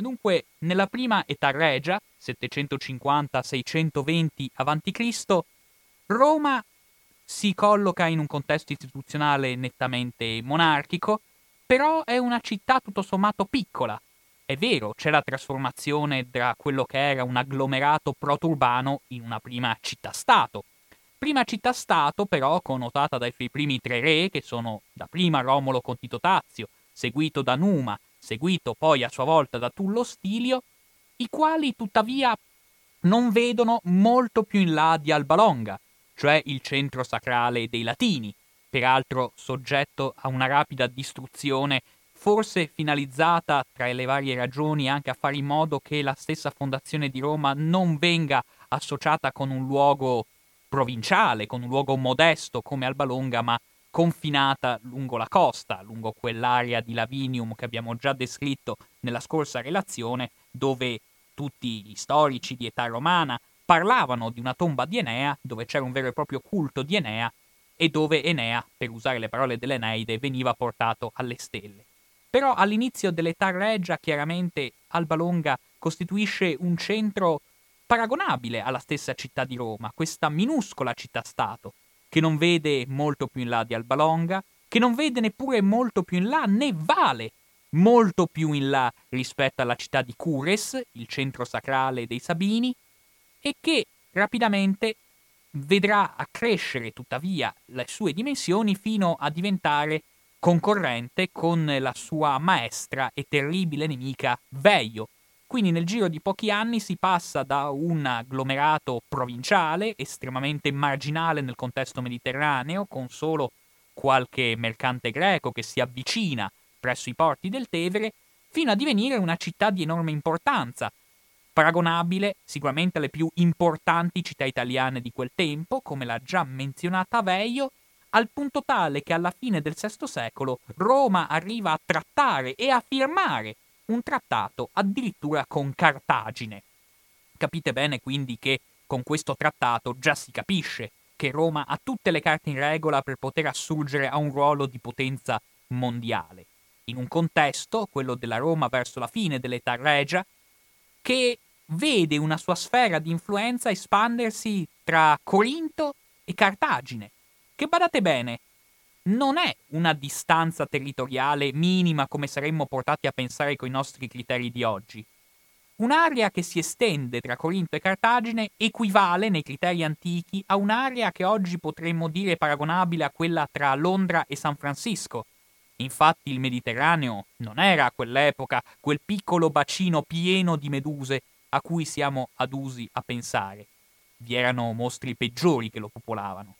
Dunque, nella prima età regia, 750-620 a.C., Roma si colloca in un contesto istituzionale nettamente monarchico, però è una città tutto sommato piccola. È vero, c'è la trasformazione da quello che era un agglomerato proturbano in una prima città-stato. Prima città-stato, però, connotata dai suoi primi tre re, che sono da prima Romolo con Tito Tazio, seguito da Numa, seguito poi a sua volta da Tullo Stilio, i quali tuttavia non vedono molto più in là di Alba Longa, cioè il centro sacrale dei Latini, peraltro soggetto a una rapida distruzione, forse finalizzata, tra le varie ragioni, anche a fare in modo che la stessa fondazione di Roma non venga associata con un luogo provinciale, con un luogo modesto come Albalonga, ma confinata lungo la costa, lungo quell'area di Lavinium che abbiamo già descritto nella scorsa relazione, dove tutti gli storici di età romana parlavano di una tomba di Enea, dove c'era un vero e proprio culto di Enea e dove Enea, per usare le parole dell'Eneide, veniva portato alle stelle. Però all'inizio dell'età regia, chiaramente Alba Longa costituisce un centro paragonabile alla stessa città di Roma, questa minuscola città-stato, che non vede molto più in là di Alba Longa, che non vede neppure molto più in là, né vale molto più in là rispetto alla città di Cures, il centro sacrale dei Sabini, e che rapidamente vedrà accrescere tuttavia le sue dimensioni fino a diventare concorrente con la sua maestra e terribile nemica Veio. Quindi nel giro di pochi anni si passa da un agglomerato provinciale, estremamente marginale nel contesto mediterraneo, con solo qualche mercante greco che si avvicina presso i porti del Tevere, fino a divenire una città di enorme importanza, paragonabile sicuramente alle più importanti città italiane di quel tempo, come la già menzionata Veio, al punto tale che alla fine del VI secolo Roma arriva a trattare e a firmare un trattato addirittura con Cartagine. Capite bene quindi che con questo trattato già si capisce che Roma ha tutte le carte in regola per poter assurgere a un ruolo di potenza mondiale, in un contesto, quello della Roma verso la fine dell'età regia, che vede una sua sfera di influenza espandersi tra Corinto e Cartagine, che badate bene, non è una distanza territoriale minima come saremmo portati a pensare con i nostri criteri di oggi. Un'area che si estende tra Corinto e Cartagine equivale nei criteri antichi a un'area che oggi potremmo dire paragonabile a quella tra Londra e San Francisco. Infatti il Mediterraneo non era a quell'epoca quel piccolo bacino pieno di meduse a cui siamo adusi a pensare. Vi erano mostri peggiori che lo popolavano.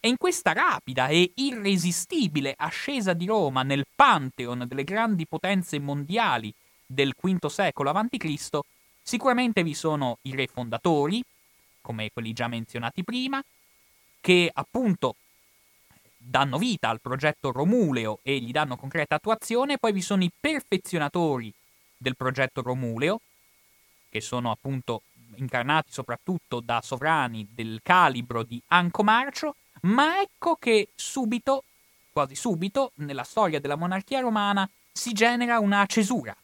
E in questa rapida e irresistibile ascesa di Roma nel pantheon delle grandi potenze mondiali del V secolo a.C., sicuramente vi sono i re fondatori, come quelli già menzionati prima, che appunto danno vita al progetto Romuleo e gli danno concreta attuazione, poi vi sono i perfezionatori del progetto Romuleo, che sono appunto incarnati soprattutto da sovrani del calibro di Anco Marcio, ma ecco che subito, quasi subito, nella storia della monarchia romana si genera una cesura.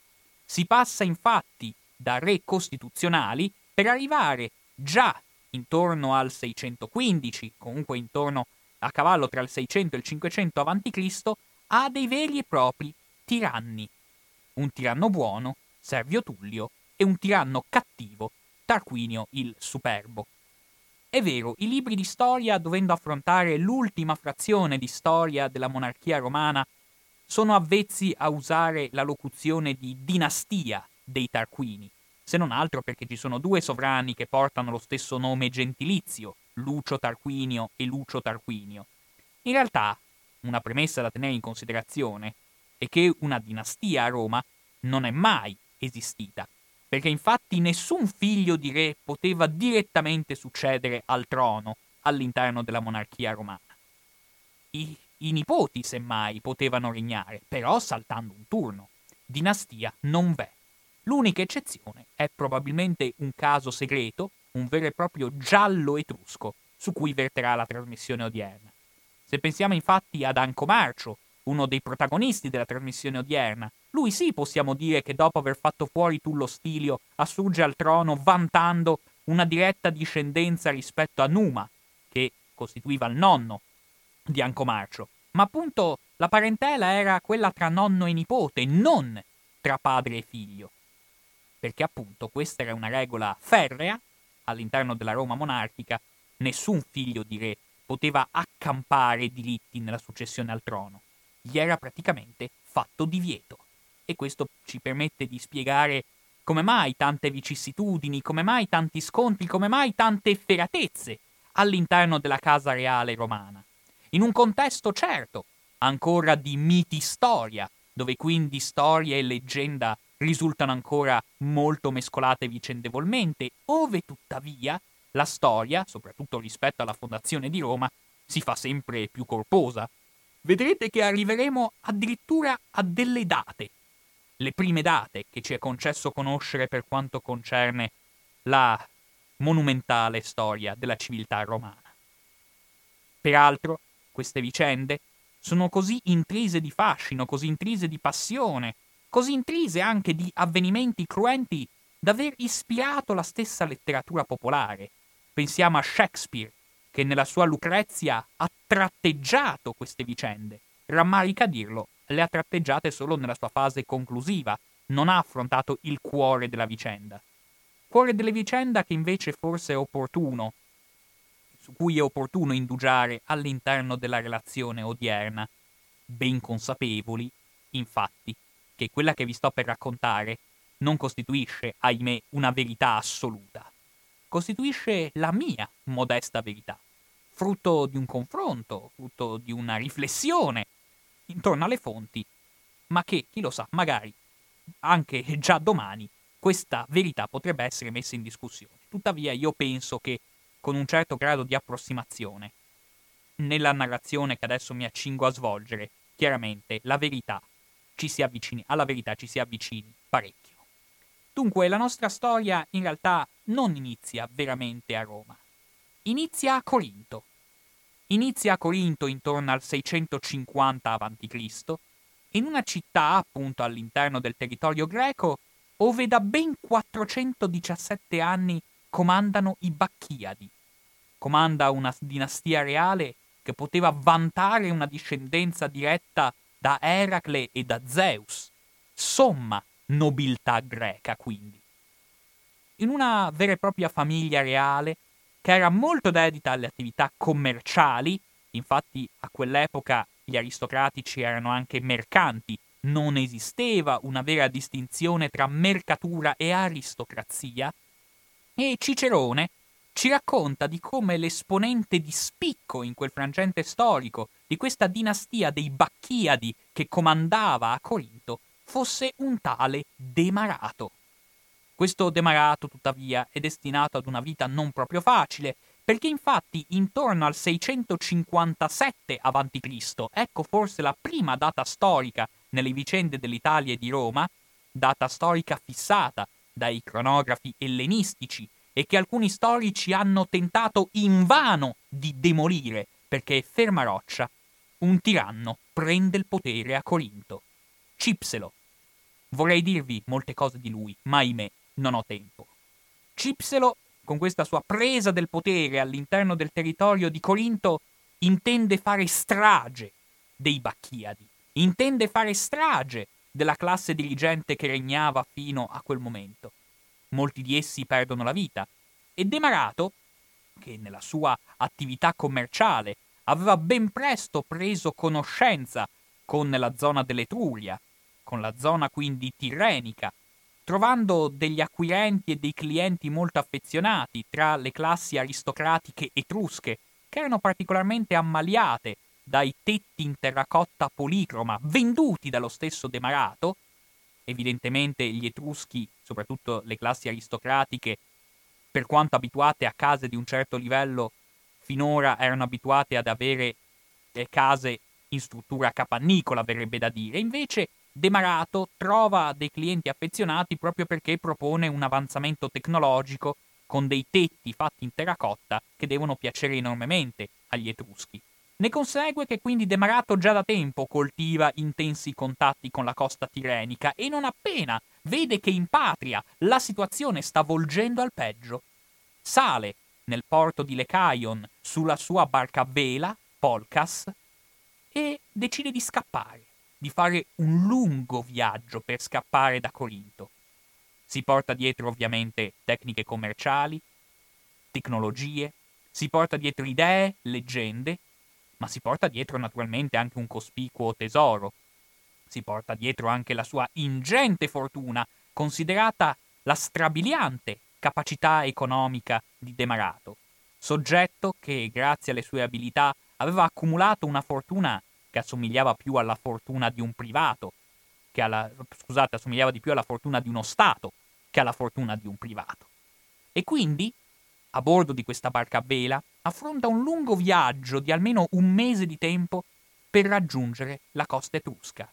Si passa infatti da re costituzionali per arrivare già intorno al 615, comunque intorno a cavallo tra il 600 e il 500 a.C., a dei veri e propri tiranni. Un tiranno buono, Servio Tullio, e un tiranno cattivo, Tarquinio il Superbo. È vero, i libri di storia, dovendo affrontare l'ultima frazione di storia della monarchia romana, sono avvezzi a usare la locuzione di dinastia dei Tarquini, se non altro perché ci sono due sovrani che portano lo stesso nome gentilizio, Lucio Tarquinio e Lucio Tarquinio. In realtà, una premessa da tenere in considerazione è che una dinastia a Roma non è mai esistita perché infatti nessun figlio di re poteva direttamente succedere al trono all'interno della monarchia romana. I, i nipoti, semmai, potevano regnare, però saltando un turno. Dinastia non v'è. L'unica eccezione è probabilmente un caso segreto, un vero e proprio giallo etrusco, su cui verterà la trasmissione odierna. Se pensiamo infatti ad Anco Marcio, uno dei protagonisti della trasmissione odierna, Lui sì possiamo dire che dopo aver fatto fuori Tullo Stilio assurge al trono vantando una diretta discendenza rispetto a Numa, che costituiva il nonno di Ancomarcio. Ma appunto la parentela era quella tra nonno e nipote, non tra padre e figlio. Perché appunto questa era una regola ferrea all'interno della Roma monarchica, nessun figlio di re poteva accampare diritti nella successione al trono. Gli era praticamente fatto divieto e questo ci permette di spiegare come mai tante vicissitudini, come mai tanti scontri, come mai tante efferatezze all'interno della casa reale romana. In un contesto certo, ancora di miti storia, dove quindi storia e leggenda risultano ancora molto mescolate vicendevolmente, ove tuttavia la storia, soprattutto rispetto alla fondazione di Roma, si fa sempre più corposa. Vedrete che arriveremo addirittura a delle date le prime date che ci è concesso conoscere per quanto concerne la monumentale storia della civiltà romana. Peraltro, queste vicende sono così intrise di fascino, così intrise di passione, così intrise anche di avvenimenti cruenti da aver ispirato la stessa letteratura popolare. Pensiamo a Shakespeare, che nella sua Lucrezia ha tratteggiato queste vicende. Rammarica dirlo, le ha tratteggiate solo nella sua fase conclusiva, non ha affrontato il cuore della vicenda. Cuore della vicenda che invece forse è opportuno, su cui è opportuno indugiare all'interno della relazione odierna, ben consapevoli, infatti, che quella che vi sto per raccontare non costituisce, ahimè, una verità assoluta. Costituisce la mia modesta verità, frutto di un confronto, frutto di una riflessione intorno alle fonti, ma che, chi lo sa, magari anche già domani questa verità potrebbe essere messa in discussione. Tuttavia io penso che con un certo grado di approssimazione, nella narrazione che adesso mi accingo a svolgere, chiaramente la verità ci si avvicini, alla verità ci si avvicini parecchio. Dunque la nostra storia in realtà non inizia veramente a Roma, inizia a Corinto, Inizia a Corinto intorno al 650 a.C., in una città appunto all'interno del territorio greco, ove da ben 417 anni comandano i Bacchiadi. Comanda una dinastia reale che poteva vantare una discendenza diretta da Eracle e da Zeus. Somma nobiltà greca, quindi. In una vera e propria famiglia reale che era molto dedita alle attività commerciali, infatti a quell'epoca gli aristocratici erano anche mercanti, non esisteva una vera distinzione tra mercatura e aristocrazia, e Cicerone ci racconta di come l'esponente di spicco in quel frangente storico di questa dinastia dei Bacchiadi che comandava a Corinto fosse un tale Demarato. Questo Demarato, tuttavia, è destinato ad una vita non proprio facile, perché infatti intorno al 657 a.C., ecco forse la prima data storica nelle vicende dell'Italia e di Roma, data storica fissata dai cronografi ellenistici e che alcuni storici hanno tentato invano di demolire, perché ferma roccia, un tiranno prende il potere a Corinto. Cipselo. Vorrei dirvi molte cose di lui, ma ahimè, non ho tempo. Cipselo, con questa sua presa del potere all'interno del territorio di Corinto, intende fare strage dei Bacchiadi, intende fare strage della classe dirigente che regnava fino a quel momento. Molti di essi perdono la vita e Demarato, che nella sua attività commerciale aveva ben presto preso conoscenza con la zona dell'Etruria, con la zona quindi tirrenica trovando degli acquirenti e dei clienti molto affezionati tra le classi aristocratiche etrusche, che erano particolarmente ammaliate dai tetti in terracotta policroma venduti dallo stesso Demarato. Evidentemente gli etruschi, soprattutto le classi aristocratiche, per quanto abituate a case di un certo livello, finora erano abituate ad avere eh, case in struttura capannicola, verrebbe da dire. Invece Demarato trova dei clienti affezionati proprio perché propone un avanzamento tecnologico con dei tetti fatti in terracotta che devono piacere enormemente agli etruschi. Ne consegue che quindi De Marato già da tempo coltiva intensi contatti con la costa tirenica e non appena vede che in patria la situazione sta volgendo al peggio, sale nel porto di Lecaion sulla sua barca a vela, Polcas, e decide di scappare, di fare un lungo viaggio per scappare da Corinto. Si porta dietro ovviamente tecniche commerciali, tecnologie, si porta dietro idee, leggende, ma si porta dietro naturalmente anche un cospicuo tesoro. Si porta dietro anche la sua ingente fortuna, considerata la strabiliante capacità economica di Demarato, soggetto che, grazie alle sue abilità, aveva accumulato una fortuna che assomigliava più alla fortuna di un privato, che alla, scusate, assomigliava di più alla fortuna di uno Stato che alla fortuna di un privato. E quindi, a bordo di questa barca a vela, affronta un lungo viaggio di almeno un mese di tempo per raggiungere la costa etrusca,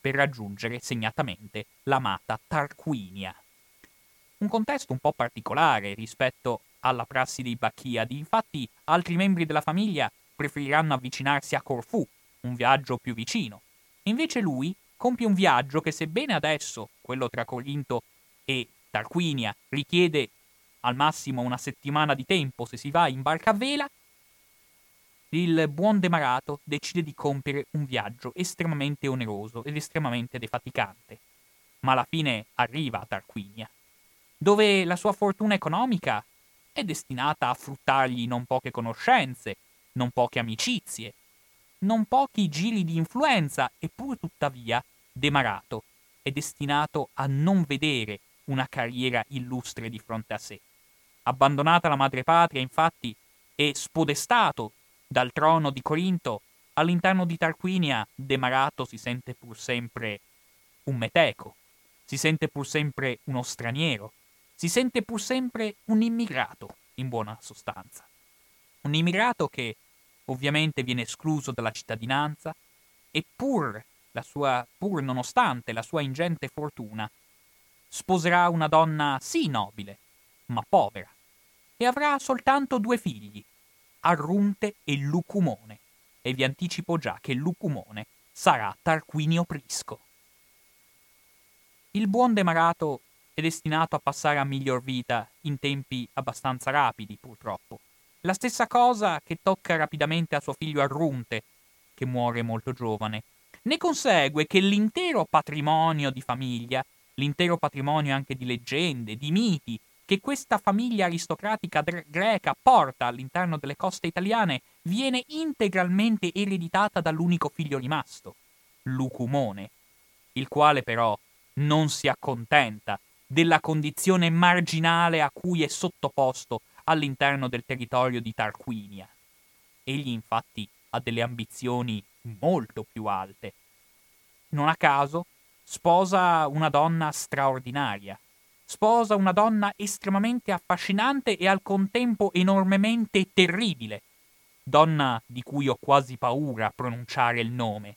per raggiungere segnatamente l'amata Tarquinia. Un contesto un po' particolare rispetto alla prassi dei Bacchiadi, infatti altri membri della famiglia preferiranno avvicinarsi a Corfù, un viaggio più vicino. Invece lui compie un viaggio che sebbene adesso, quello tra Corinto e Tarquinia, richiede al massimo una settimana di tempo se si va in barca a vela, il buon Demarato decide di compiere un viaggio estremamente oneroso ed estremamente defaticante. Ma alla fine arriva a Tarquinia, dove la sua fortuna economica è destinata a fruttargli non poche conoscenze, non poche amicizie, non pochi giri di influenza, eppure tuttavia Demarato è destinato a non vedere una carriera illustre di fronte a sé. Abbandonata la madrepatria, infatti, e spodestato dal trono di Corinto, all'interno di Tarquinia Demarato si sente pur sempre un meteco, si sente pur sempre uno straniero, si sente pur sempre un immigrato, in buona sostanza. Un immigrato che ovviamente viene escluso dalla cittadinanza e pur, sua, pur nonostante la sua ingente fortuna, sposerà una donna sì nobile, ma povera, e avrà soltanto due figli, Arrunte e Lucumone, e vi anticipo già che Lucumone sarà Tarquinio Prisco. Il buon Demarato è destinato a passare a miglior vita in tempi abbastanza rapidi, purtroppo. La stessa cosa che tocca rapidamente a suo figlio Arrunte, che muore molto giovane. Ne consegue che l'intero patrimonio di famiglia, l'intero patrimonio anche di leggende, di miti, che questa famiglia aristocratica greca porta all'interno delle coste italiane viene integralmente ereditata dall'unico figlio rimasto, Lucumone, il quale però non si accontenta della condizione marginale a cui è sottoposto all'interno del territorio di Tarquinia. Egli infatti ha delle ambizioni molto più alte. Non a caso sposa una donna straordinaria, sposa una donna estremamente affascinante e al contempo enormemente terribile, donna di cui ho quasi paura a pronunciare il nome,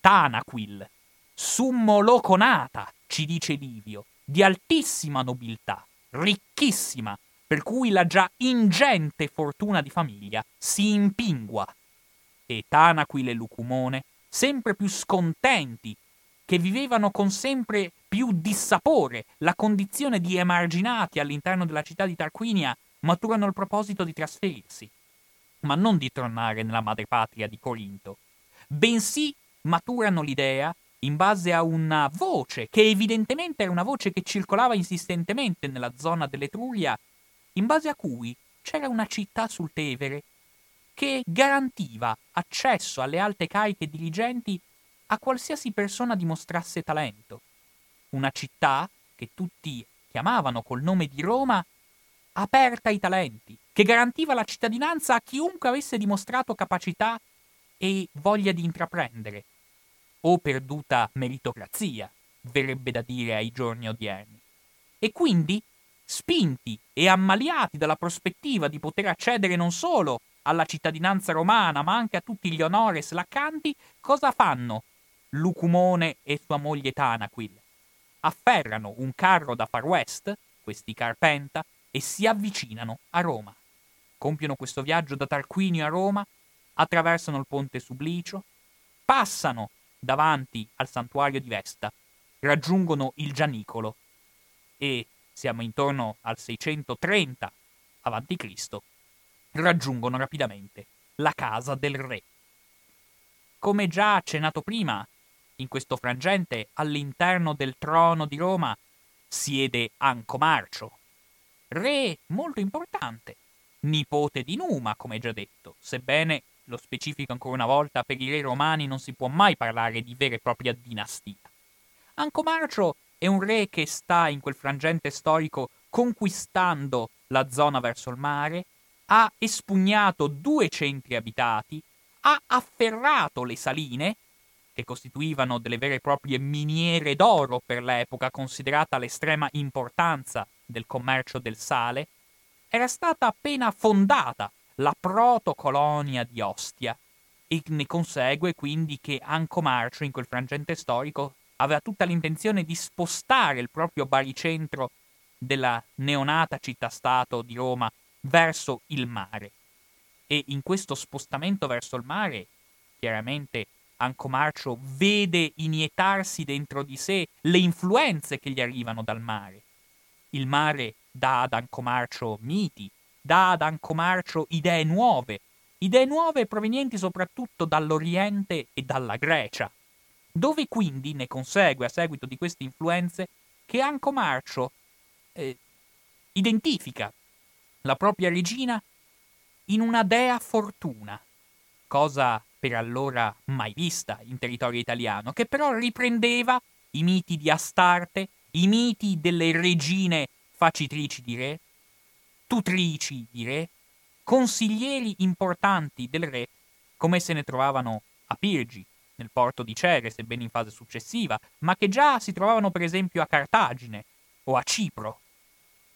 Tanaquil, summoloconata, ci dice Livio, di altissima nobiltà, ricchissima, per cui la già ingente fortuna di famiglia si impingua. E Tanaquil e Lucumone, sempre più scontenti, che vivevano con sempre più dissapore la condizione di emarginati all'interno della città di Tarquinia, maturano il proposito di trasferirsi, ma non di tornare nella madrepatria di Corinto, bensì maturano l'idea in base a una voce, che evidentemente era una voce che circolava insistentemente nella zona dell'Etruria, in base a cui c'era una città sul Tevere che garantiva accesso alle alte cariche dirigenti a qualsiasi persona dimostrasse talento. Una città che tutti chiamavano col nome di Roma aperta ai talenti, che garantiva la cittadinanza a chiunque avesse dimostrato capacità e voglia di intraprendere, o perduta meritocrazia, verrebbe da dire ai giorni odierni. E quindi, spinti e ammaliati dalla prospettiva di poter accedere non solo alla cittadinanza romana, ma anche a tutti gli onores laccanti, cosa fanno Lucumone e sua moglie Tanaquil? Afferrano un carro da Far West, questi Carpenta, e si avvicinano a Roma. Compiono questo viaggio da Tarquinio a Roma attraversano il ponte Sublicio, passano davanti al santuario di Vesta, raggiungono il Gianicolo e siamo intorno al 630 a.C., raggiungono rapidamente la casa del re. Come già accennato prima, in questo frangente, all'interno del trono di Roma, siede Anco Marcio, re molto importante, nipote di Numa, come già detto, sebbene, lo specifico ancora una volta, per i re romani non si può mai parlare di vera e propria dinastia. Anco Marcio è un re che sta in quel frangente storico conquistando la zona verso il mare, ha espugnato due centri abitati, ha afferrato le saline, che costituivano delle vere e proprie miniere d'oro per l'epoca, considerata l'estrema importanza del commercio del sale, era stata appena fondata la protocolonia di Ostia e ne consegue quindi che Anco Marcio in quel frangente storico aveva tutta l'intenzione di spostare il proprio baricentro della neonata città-stato di Roma verso il mare. E in questo spostamento verso il mare, chiaramente Anco Marcio vede iniettarsi dentro di sé le influenze che gli arrivano dal mare. Il mare dà ad Anco Marcio miti, dà ad Anco Marcio idee nuove, idee nuove provenienti soprattutto dall'Oriente e dalla Grecia, dove quindi ne consegue a seguito di queste influenze che Anco Marcio eh, identifica la propria regina in una dea fortuna, cosa per allora mai vista in territorio italiano, che però riprendeva i miti di Astarte, i miti delle regine facitrici di re, tutrici di re, consiglieri importanti del re, come se ne trovavano a Pirgi, nel porto di Cere, sebbene in fase successiva, ma che già si trovavano per esempio a Cartagine o a Cipro.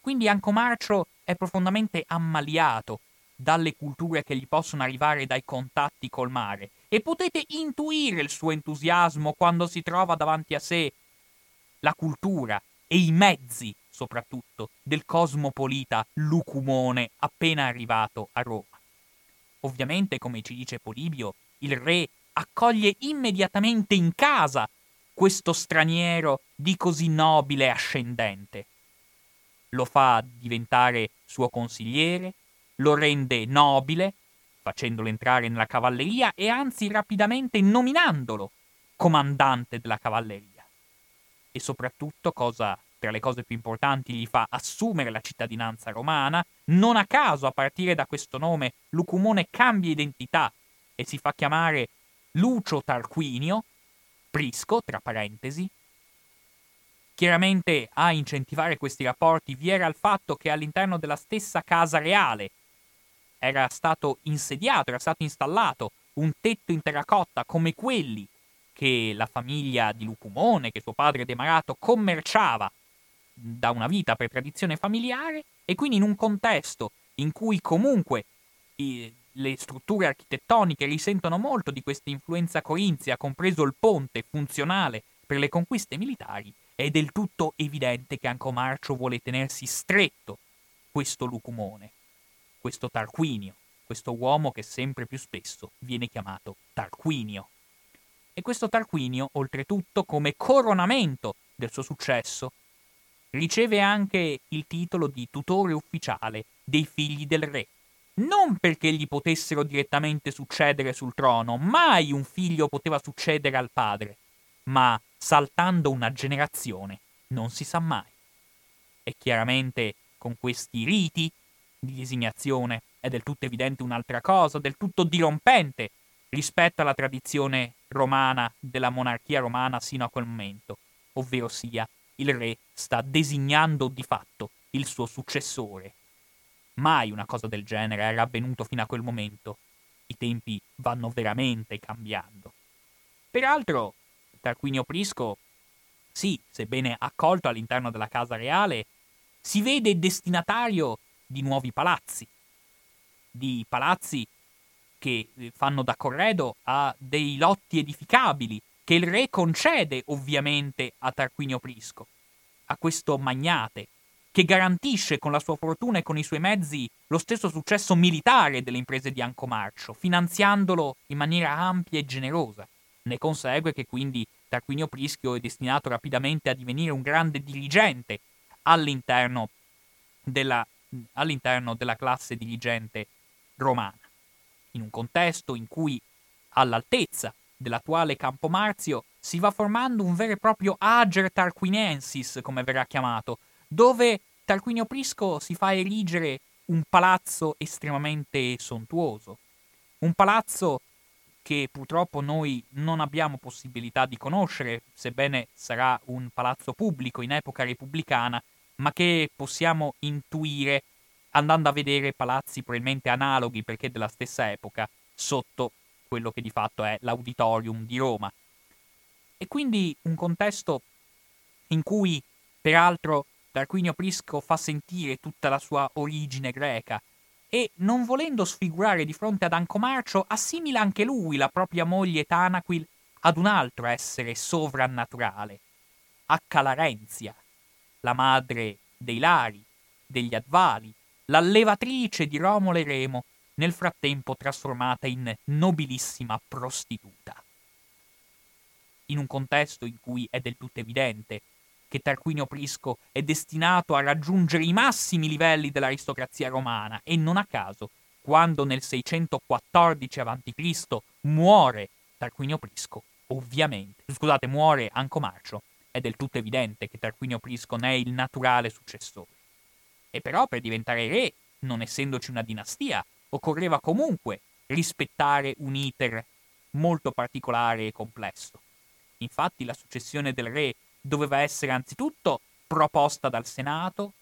Quindi Anco Marcio è profondamente ammaliato dalle culture che gli possono arrivare dai contatti col mare e potete intuire il suo entusiasmo quando si trova davanti a sé la cultura e i mezzi, soprattutto, del cosmopolita Lucumone appena arrivato a Roma. Ovviamente, come ci dice Polibio, il re accoglie immediatamente in casa questo straniero di così nobile ascendente. Lo fa diventare suo consigliere, lo rende nobile, facendolo entrare nella cavalleria e anzi rapidamente nominandolo comandante della cavalleria. E soprattutto, cosa tra le cose più importanti, gli fa assumere la cittadinanza romana. Non a caso, a partire da questo nome, Lucumone cambia identità e si fa chiamare Lucio Tarquinio, Prisco, tra parentesi. Chiaramente a incentivare questi rapporti vi era il fatto che all'interno della stessa casa reale era stato insediato, era stato installato un tetto in terracotta come quelli che la famiglia di Lucumone, che suo padre Demarato commerciava da una vita per tradizione familiare e quindi in un contesto in cui comunque le strutture architettoniche risentono molto di questa influenza corinzia, compreso il ponte funzionale per le conquiste militari, è del tutto evidente che anche Marcio vuole tenersi stretto questo Lucumone, questo Tarquinio, questo uomo che sempre più spesso viene chiamato Tarquinio. E questo Tarquinio, oltretutto, come coronamento del suo successo, riceve anche il titolo di tutore ufficiale dei figli del re. Non perché gli potessero direttamente succedere sul trono, mai un figlio poteva succedere al padre, ma saltando una generazione non si sa mai. E chiaramente con questi riti di designazione è del tutto evidente un'altra cosa, del tutto dirompente rispetto alla tradizione romana della monarchia romana sino a quel momento, ovvero sia il re sta designando di fatto il suo successore. Mai una cosa del genere era avvenuto fino a quel momento. I tempi vanno veramente cambiando. Peraltro, Tarquinio Prisco, sì, sebbene accolto all'interno della casa reale, si vede destinatario di nuovi palazzi, di palazzi che fanno da corredo a dei lotti edificabili che il re concede ovviamente a Tarquinio Prisco, a questo magnate che garantisce con la sua fortuna e con i suoi mezzi lo stesso successo militare delle imprese di Ancomarcio, finanziandolo in maniera ampia e generosa. Ne consegue che quindi Tarquinio Prischio è destinato rapidamente a divenire un grande dirigente all'interno della, all'interno della classe dirigente romana, in un contesto in cui all'altezza dell'attuale Campo Marzio si va formando un vero e proprio Ager Tarquinensis, come verrà chiamato, dove Tarquinio Prisco si fa erigere un palazzo estremamente sontuoso, un palazzo che purtroppo noi non abbiamo possibilità di conoscere, sebbene sarà un palazzo pubblico in epoca repubblicana, ma che possiamo intuire andando a vedere palazzi probabilmente analoghi perché della stessa epoca sotto quello che di fatto è l'auditorium di Roma. E quindi un contesto in cui, peraltro, Tarquinio Prisco fa sentire tutta la sua origine greca e, non volendo sfigurare di fronte ad Ancomarcio, assimila anche lui la propria moglie Tanaquil ad un altro essere sovrannaturale, a Calarenzia, la madre dei Lari, degli Advali, l'allevatrice di Romolo e Remo, nel frattempo trasformata in nobilissima prostituta. In un contesto in cui è del tutto evidente che Tarquinio Prisco è destinato a raggiungere i massimi livelli dell'aristocrazia romana e non a caso, quando nel 614 a.C. muore Tarquinio Prisco, ovviamente, scusate, muore Ancomarcio, è del tutto evidente che Tarquinio Prisco ne è il naturale successore. E però per diventare re, non essendoci una dinastia, occorreva comunque rispettare un iter molto particolare e complesso. Infatti la successione del re doveva essere anzitutto proposta dal Senato,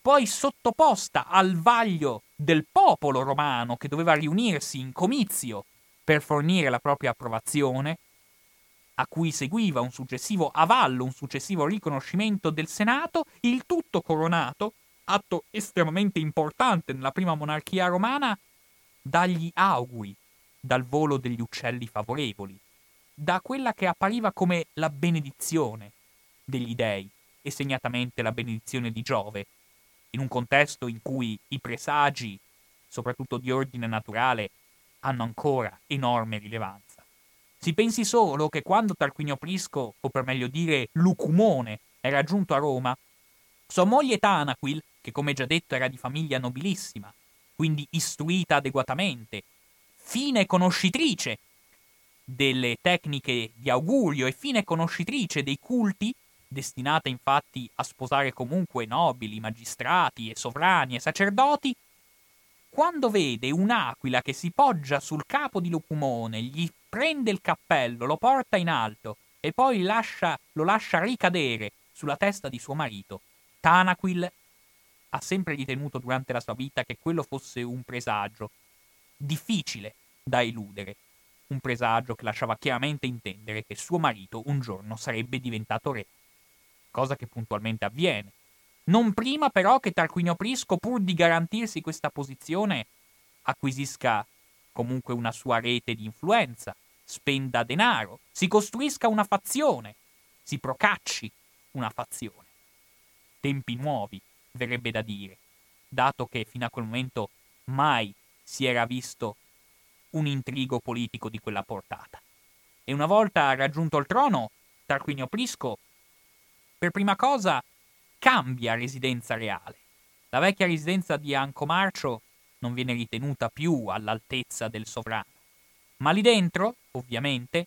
poi sottoposta al vaglio del popolo romano che doveva riunirsi in comizio per fornire la propria approvazione, a cui seguiva un successivo avallo, un successivo riconoscimento del Senato, il tutto coronato, atto estremamente importante nella prima monarchia romana, dagli auguri, dal volo degli uccelli favorevoli, da quella che appariva come la benedizione degli dei, e segnatamente la benedizione di Giove, in un contesto in cui i presagi, soprattutto di ordine naturale, hanno ancora enorme rilevanza. Si pensi solo che quando Tarquinio Prisco, o per meglio dire Lucumone, era giunto a Roma, sua moglie Tanaquil, che come già detto era di famiglia nobilissima, quindi istruita adeguatamente, fine conoscitrice delle tecniche di augurio e fine conoscitrice dei culti, destinata infatti a sposare comunque nobili, magistrati e sovrani e sacerdoti, quando vede un'aquila che si poggia sul capo di Lucumone, gli prende il cappello, lo porta in alto e poi lascia, lo lascia ricadere sulla testa di suo marito, Tanaquil ha sempre ritenuto durante la sua vita che quello fosse un presagio difficile da eludere, un presagio che lasciava chiaramente intendere che suo marito un giorno sarebbe diventato re, cosa che puntualmente avviene. Non prima però che Tarquinio Prisco, pur di garantirsi questa posizione, acquisisca comunque una sua rete di influenza, spenda denaro, si costruisca una fazione, si procacci una fazione. Tempi nuovi, verrebbe da dire, dato che fino a quel momento mai si era visto un intrigo politico di quella portata. E una volta raggiunto il trono, Tarquinio Prisco, per prima cosa, cambia residenza reale. La vecchia residenza di Ancomarcio non viene ritenuta più all'altezza del sovrano. Ma lì dentro, ovviamente,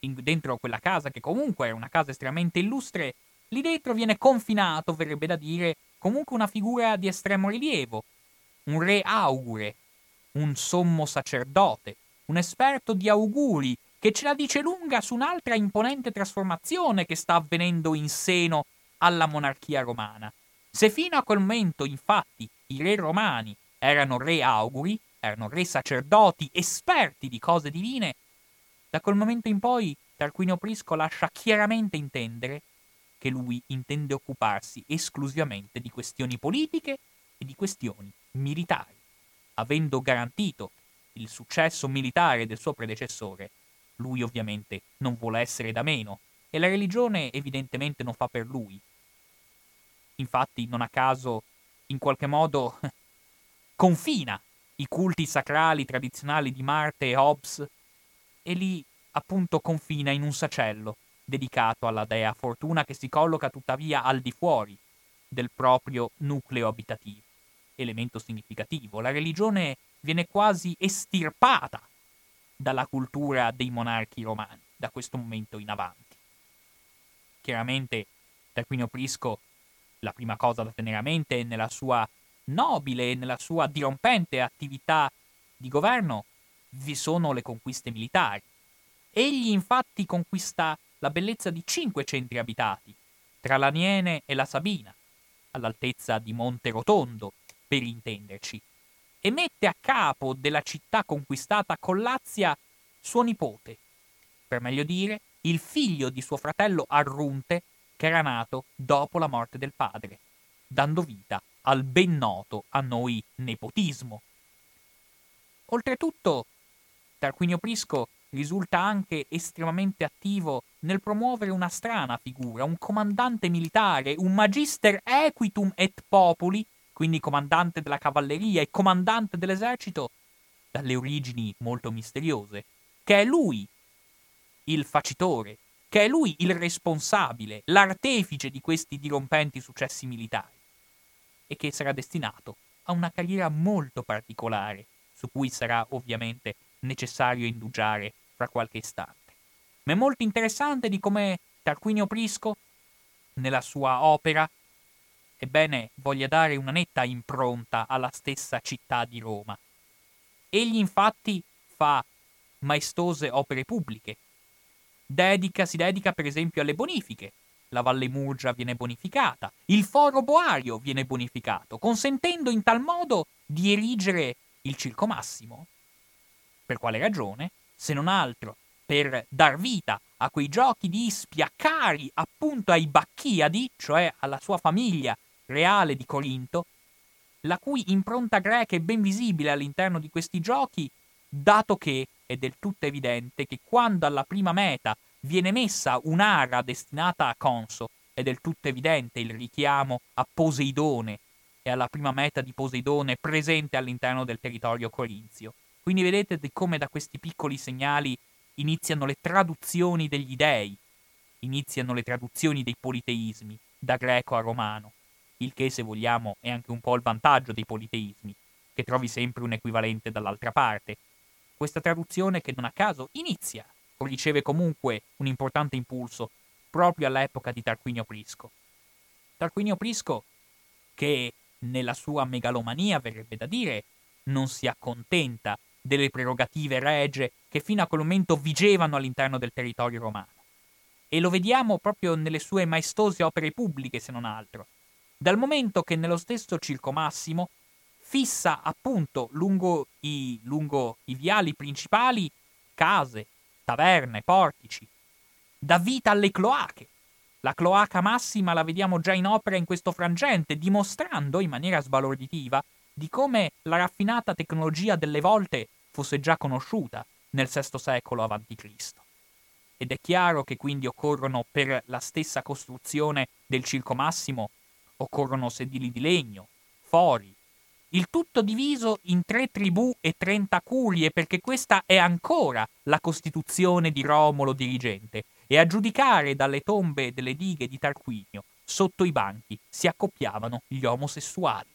in, dentro quella casa, che comunque era una casa estremamente illustre, lì dentro viene confinato, verrebbe da dire, comunque una figura di estremo rilievo, un re augure, un sommo sacerdote, un esperto di auguri che ce la dice lunga su un'altra imponente trasformazione che sta avvenendo in seno alla monarchia romana. Se fino a quel momento, infatti, i re romani erano re auguri, erano re sacerdoti, esperti di cose divine, da quel momento in poi Tarquinio Prisco lascia chiaramente intendere che lui intende occuparsi esclusivamente di questioni politiche e di questioni militari. Avendo garantito il successo militare del suo predecessore, lui ovviamente non vuole essere da meno e la religione evidentemente non fa per lui. infatti non a caso in qualche modo confina i culti sacrali tradizionali di Marte e Hobbes e li appunto confina in un sacello dedicato alla dea Fortuna che si colloca tuttavia al di fuori del proprio nucleo abitativo. Elemento significativo, la religione viene quasi estirpata dalla cultura dei monarchi romani da questo momento in avanti. Chiaramente Tarquinio Prisco la prima cosa da tenere a mente nella sua nobile e nella sua dirompente attività di governo vi sono le conquiste militari. Egli infatti conquista la bellezza di cinque centri abitati, tra l'Aniene e la Sabina, all'altezza di Monte Rotondo, per intenderci, e mette a capo della città conquistata Collazia suo nipote, per meglio dire, il figlio di suo fratello Arrunte, che era nato dopo la morte del padre, dando vita al ben noto a noi nepotismo. Oltretutto, Tarquinio Prisco risulta anche estremamente attivo nel promuovere una strana figura, un comandante militare, un magister equitum et populi, quindi comandante della cavalleria e comandante dell'esercito, dalle origini molto misteriose, che è lui il facitore, che è lui il responsabile, l'artefice di questi dirompenti successi militari e che sarà destinato a una carriera molto particolare, su cui sarà ovviamente necessario indugiare fra qualche istante. Ma è molto interessante di come Tarquinio Prisco, nella sua opera, ebbene, voglia dare una netta impronta alla stessa città di Roma. Egli infatti fa maestose opere pubbliche, dedica, si dedica per esempio alle bonifiche, la Valle Murgia viene bonificata, il Foro Boario viene bonificato, consentendo in tal modo di erigere il Circo Massimo. Per quale ragione? Se non altro per dar vita a quei giochi di Ispia cari appunto ai Bacchiadi, cioè alla sua famiglia reale di Corinto, la cui impronta greca è ben visibile all'interno di questi giochi, dato che è del tutto evidente che quando alla prima meta viene messa un'ara destinata a Conso, è del tutto evidente il richiamo a Poseidone e alla prima meta di Poseidone presente all'interno del territorio corinzio. Quindi vedete come da questi piccoli segnali iniziano le traduzioni degli dei, iniziano le traduzioni dei politeismi, da greco a romano, il che se vogliamo è anche un po' il vantaggio dei politeismi, che trovi sempre un equivalente dall'altra parte. Questa traduzione che non a caso inizia riceve comunque un importante impulso proprio all'epoca di Tarquinio Prisco. Tarquinio Prisco, che nella sua megalomania, verrebbe da dire, non si accontenta delle prerogative regie che fino a quel momento vigevano all'interno del territorio romano. E lo vediamo proprio nelle sue maestose opere pubbliche, se non altro. Dal momento che nello stesso Circo Massimo fissa appunto lungo i, lungo i viali principali case, taverne, portici. Dà vita alle cloache. La cloaca massima la vediamo già in opera in questo frangente, dimostrando in maniera sbalorditiva di come la raffinata tecnologia delle volte fosse già conosciuta nel VI secolo a.C. Ed è chiaro che quindi occorrono per la stessa costruzione del circo massimo, occorrono sedili di legno, fori, il tutto diviso in tre tribù e trenta curie, perché questa è ancora la costituzione di Romolo dirigente, e a giudicare dalle tombe delle dighe di Tarquinio, sotto i banchi si accoppiavano gli omosessuali.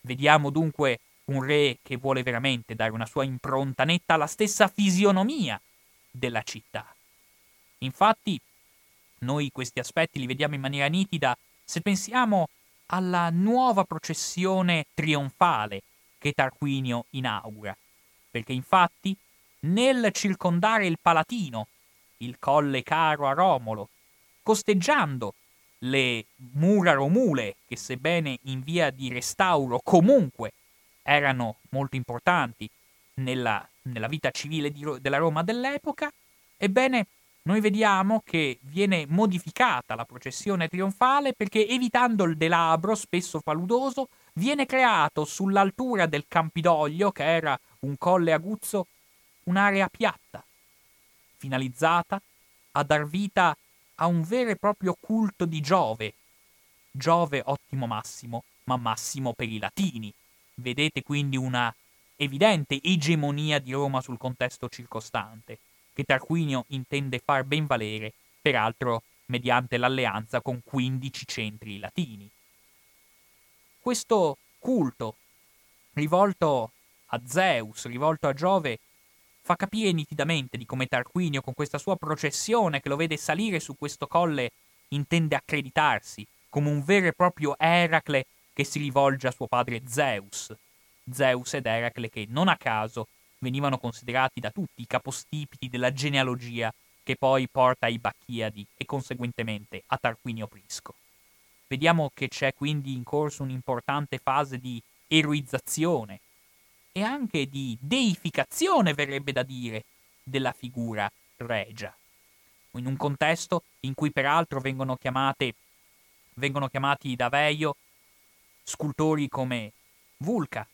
Vediamo dunque un re che vuole veramente dare una sua impronta netta alla stessa fisionomia della città. Infatti, noi questi aspetti li vediamo in maniera nitida se pensiamo alla nuova processione trionfale che Tarquinio inaugura, perché infatti nel circondare il Palatino, il colle caro a Romolo, costeggiando le mura romule, che sebbene in via di restauro comunque erano molto importanti nella, nella vita civile di, della Roma dell'epoca, ebbene noi vediamo che viene modificata la processione trionfale perché evitando il delabro, spesso paludoso, viene creato sull'altura del Campidoglio, che era un colle aguzzo, un'area piatta, finalizzata a dar vita a un vero e proprio culto di Giove, Giove ottimo massimo, ma massimo per i latini. Vedete quindi una evidente egemonia di Roma sul contesto circostante, che Tarquinio intende far ben valere, peraltro mediante l'alleanza con 15 centri latini. Questo culto, rivolto a Zeus, rivolto a Giove, fa capire nitidamente di come Tarquinio, con questa sua processione che lo vede salire su questo colle, intende accreditarsi come un vero e proprio Eracle che si rivolge a suo padre Zeus. Zeus ed Eracle che, non a caso, venivano considerati da tutti i capostipiti della genealogia che poi porta ai Bacchiadi e conseguentemente a Tarquinio Prisco. Vediamo che c'è quindi in corso un'importante fase di eroizzazione e anche di deificazione, verrebbe da dire, della figura regia. In un contesto in cui peraltro vengono, chiamate, vengono chiamati da Veio scultori come Vulca,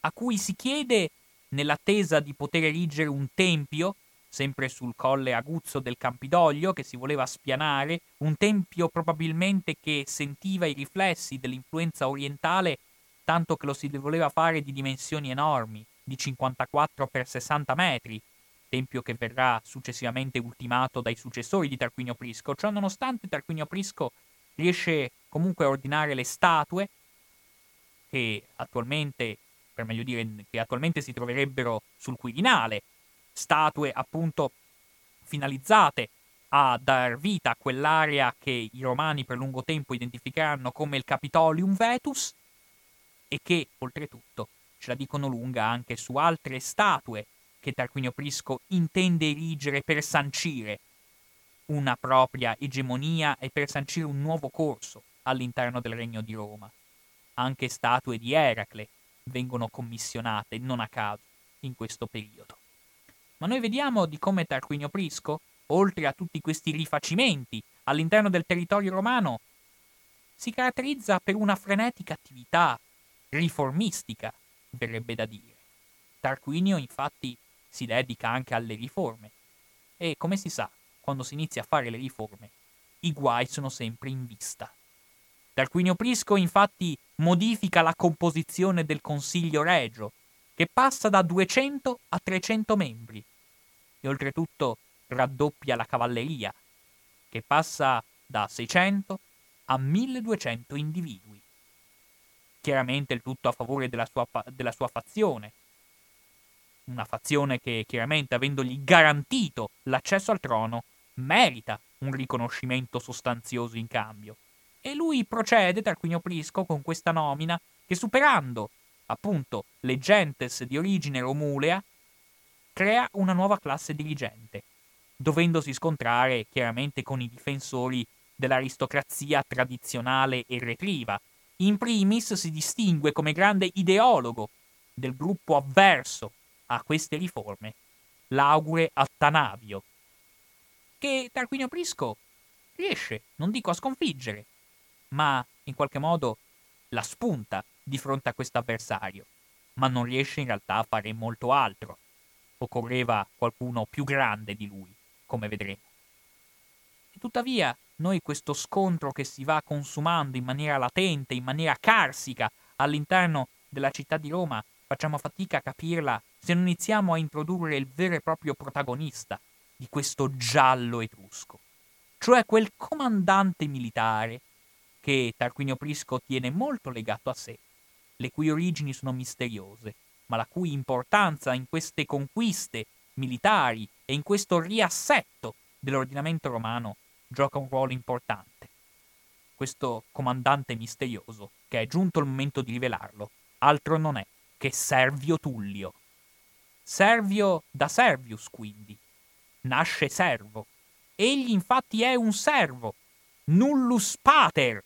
a cui si chiede, nell'attesa di poter erigere un tempio, sempre sul colle aguzzo del Campidoglio, che si voleva spianare, un tempio probabilmente che sentiva i riflessi dell'influenza orientale tanto che lo si voleva fare di dimensioni enormi, di 54 x 60 metri, tempio che verrà successivamente ultimato dai successori di Tarquinio Prisco. Ciò nonostante Tarquinio Prisco riesce comunque a ordinare le statue che attualmente, per meglio dire, che attualmente si troverebbero sul Quirinale, statue appunto finalizzate a dar vita a quell'area che i romani per lungo tempo identificheranno come il Capitolium Vetus, e che, oltretutto, ce la dicono lunga anche su altre statue che Tarquinio Prisco intende erigere per sancire una propria egemonia e per sancire un nuovo corso all'interno del regno di Roma. Anche statue di Eracle vengono commissionate non a caso in questo periodo. Ma noi vediamo di come Tarquinio Prisco, oltre a tutti questi rifacimenti all'interno del territorio romano, si caratterizza per una frenetica attività riformistica, verrebbe da dire. Tarquinio infatti si dedica anche alle riforme e, come si sa, quando si inizia a fare le riforme, i guai sono sempre in vista. Tarquinio Prisco infatti modifica la composizione del Consiglio Regio, che passa da 200 a 300 membri, e oltretutto raddoppia la cavalleria, che passa da 600 a 1200 individui chiaramente il tutto a favore della sua, della sua fazione. Una fazione che chiaramente avendogli garantito l'accesso al trono merita un riconoscimento sostanzioso in cambio. E lui procede, Tarquinio Prisco, con questa nomina che superando appunto le gentes di origine romulea, crea una nuova classe dirigente, dovendosi scontrare chiaramente con i difensori dell'aristocrazia tradizionale e retriva, in primis si distingue come grande ideologo del gruppo avverso a queste riforme, l'augure Attanavio, che Tarquinio Prisco riesce, non dico a sconfiggere, ma in qualche modo la spunta di fronte a questo avversario, ma non riesce in realtà a fare molto altro. Occorreva qualcuno più grande di lui, come vedremo. E tuttavia noi questo scontro che si va consumando in maniera latente, in maniera carsica all'interno della città di Roma, facciamo fatica a capirla se non iniziamo a introdurre il vero e proprio protagonista di questo giallo etrusco, cioè quel comandante militare che Tarquinio Prisco tiene molto legato a sé, le cui origini sono misteriose, ma la cui importanza in queste conquiste militari e in questo riassetto dell'ordinamento romano gioca un ruolo importante. Questo comandante misterioso, che è giunto il momento di rivelarlo, altro non è che Servio Tullio. Servio da Servius, quindi. Nasce servo. Egli infatti è un servo. Nullus pater,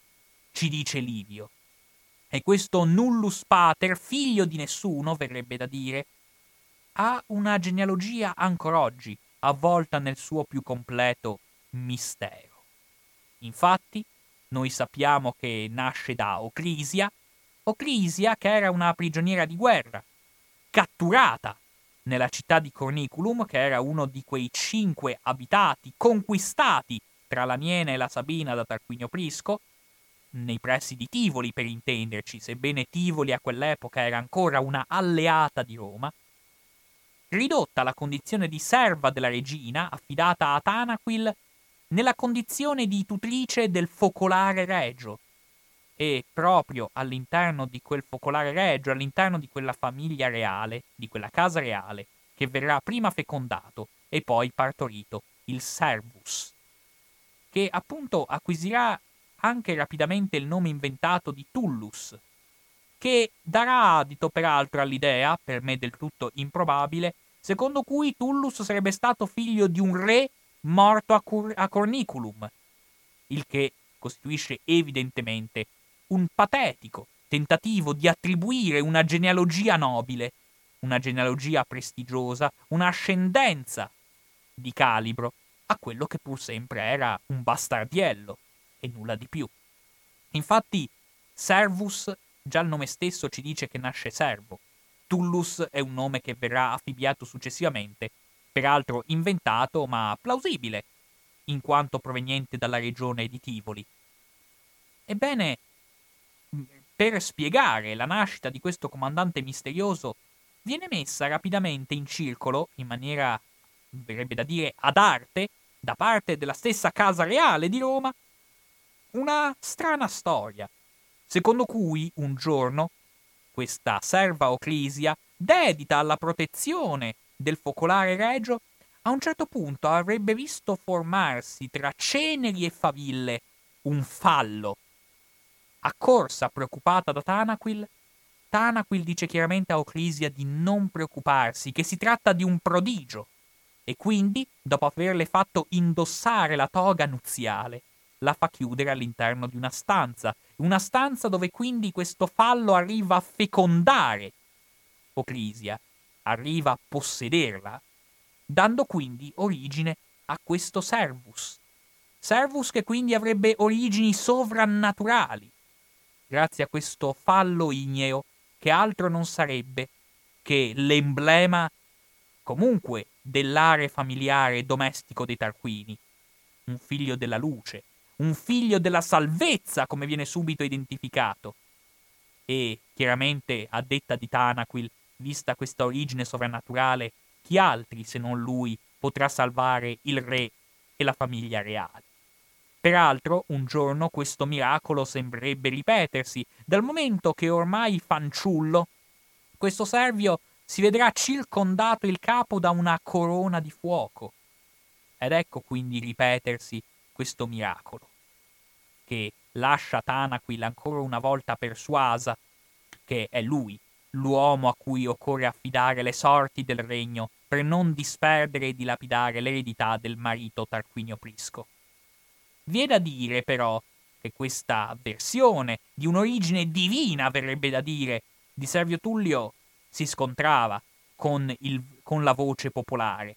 ci dice Livio. E questo nullus pater, figlio di nessuno, verrebbe da dire, ha una genealogia ancora oggi, avvolta nel suo più completo mistero. Infatti, noi sappiamo che nasce da Ocrisia, Ocrisia che era una prigioniera di guerra, catturata nella città di Corniculum, che era uno di quei cinque abitati conquistati tra l'Aniene e la Sabina da Tarquinio Prisco, nei pressi di Tivoli per intenderci, sebbene Tivoli a quell'epoca era ancora una alleata di Roma, ridotta alla condizione di serva della regina, affidata a Tanaquil nella condizione di tutrice del focolare regio. E proprio all'interno di quel focolare regio, all'interno di quella famiglia reale, di quella casa reale, che verrà prima fecondato e poi partorito, il Servus, che appunto acquisirà anche rapidamente il nome inventato di Tullus, che darà adito peraltro all'idea, per me del tutto improbabile, secondo cui Tullus sarebbe stato figlio di un re morto a, Cur- a Corniculum, il che costituisce evidentemente un patetico tentativo di attribuire una genealogia nobile, una genealogia prestigiosa, un'ascendenza di calibro a quello che pur sempre era un bastardiello e nulla di più. Infatti, Servus, già il nome stesso ci dice che nasce servo. Tullus è un nome che verrà affibbiato successivamente, peraltro inventato ma plausibile, in quanto proveniente dalla regione di Tivoli. Ebbene, per spiegare la nascita di questo comandante misterioso, viene messa rapidamente in circolo, in maniera, verrebbe da dire, ad arte, da parte della stessa Casa Reale di Roma, una strana storia, secondo cui un giorno questa serva Oclisia, dedita alla protezione del focolare regio, a un certo punto avrebbe visto formarsi tra ceneri e faville un fallo. Accorsa preoccupata da Tanaquil, Tanaquil dice chiaramente a Oclisia di non preoccuparsi, che si tratta di un prodigio, e quindi, dopo averle fatto indossare la toga nuziale, la fa chiudere all'interno di una stanza, una stanza dove quindi questo fallo arriva a fecondare Oclisia, arriva a possederla, dando quindi origine a questo Servus. Servus che quindi avrebbe origini sovrannaturali, grazie a questo fallo igneo che altro non sarebbe che l'emblema comunque dell'are familiare domestico dei Tarquini, un figlio della luce, un figlio della salvezza, come viene subito identificato. E chiaramente, a detta di Tanaquil, vista questa origine sovrannaturale, chi altri se non lui potrà salvare il re e la famiglia reale? Peraltro, un giorno questo miracolo sembrerebbe ripetersi, dal momento che ormai fanciullo, questo Servio si vedrà circondato il capo da una corona di fuoco. Ed ecco quindi ripetersi questo miracolo, che lascia Tanaquil ancora una volta persuasa che è lui, l'uomo a cui occorre affidare le sorti del regno per non disperdere e dilapidare l'eredità del marito Tarquinio Prisco. Vi è da dire, però, che questa versione di un'origine divina, verrebbe da dire, di Servio Tullio si scontrava con, il, con la voce popolare.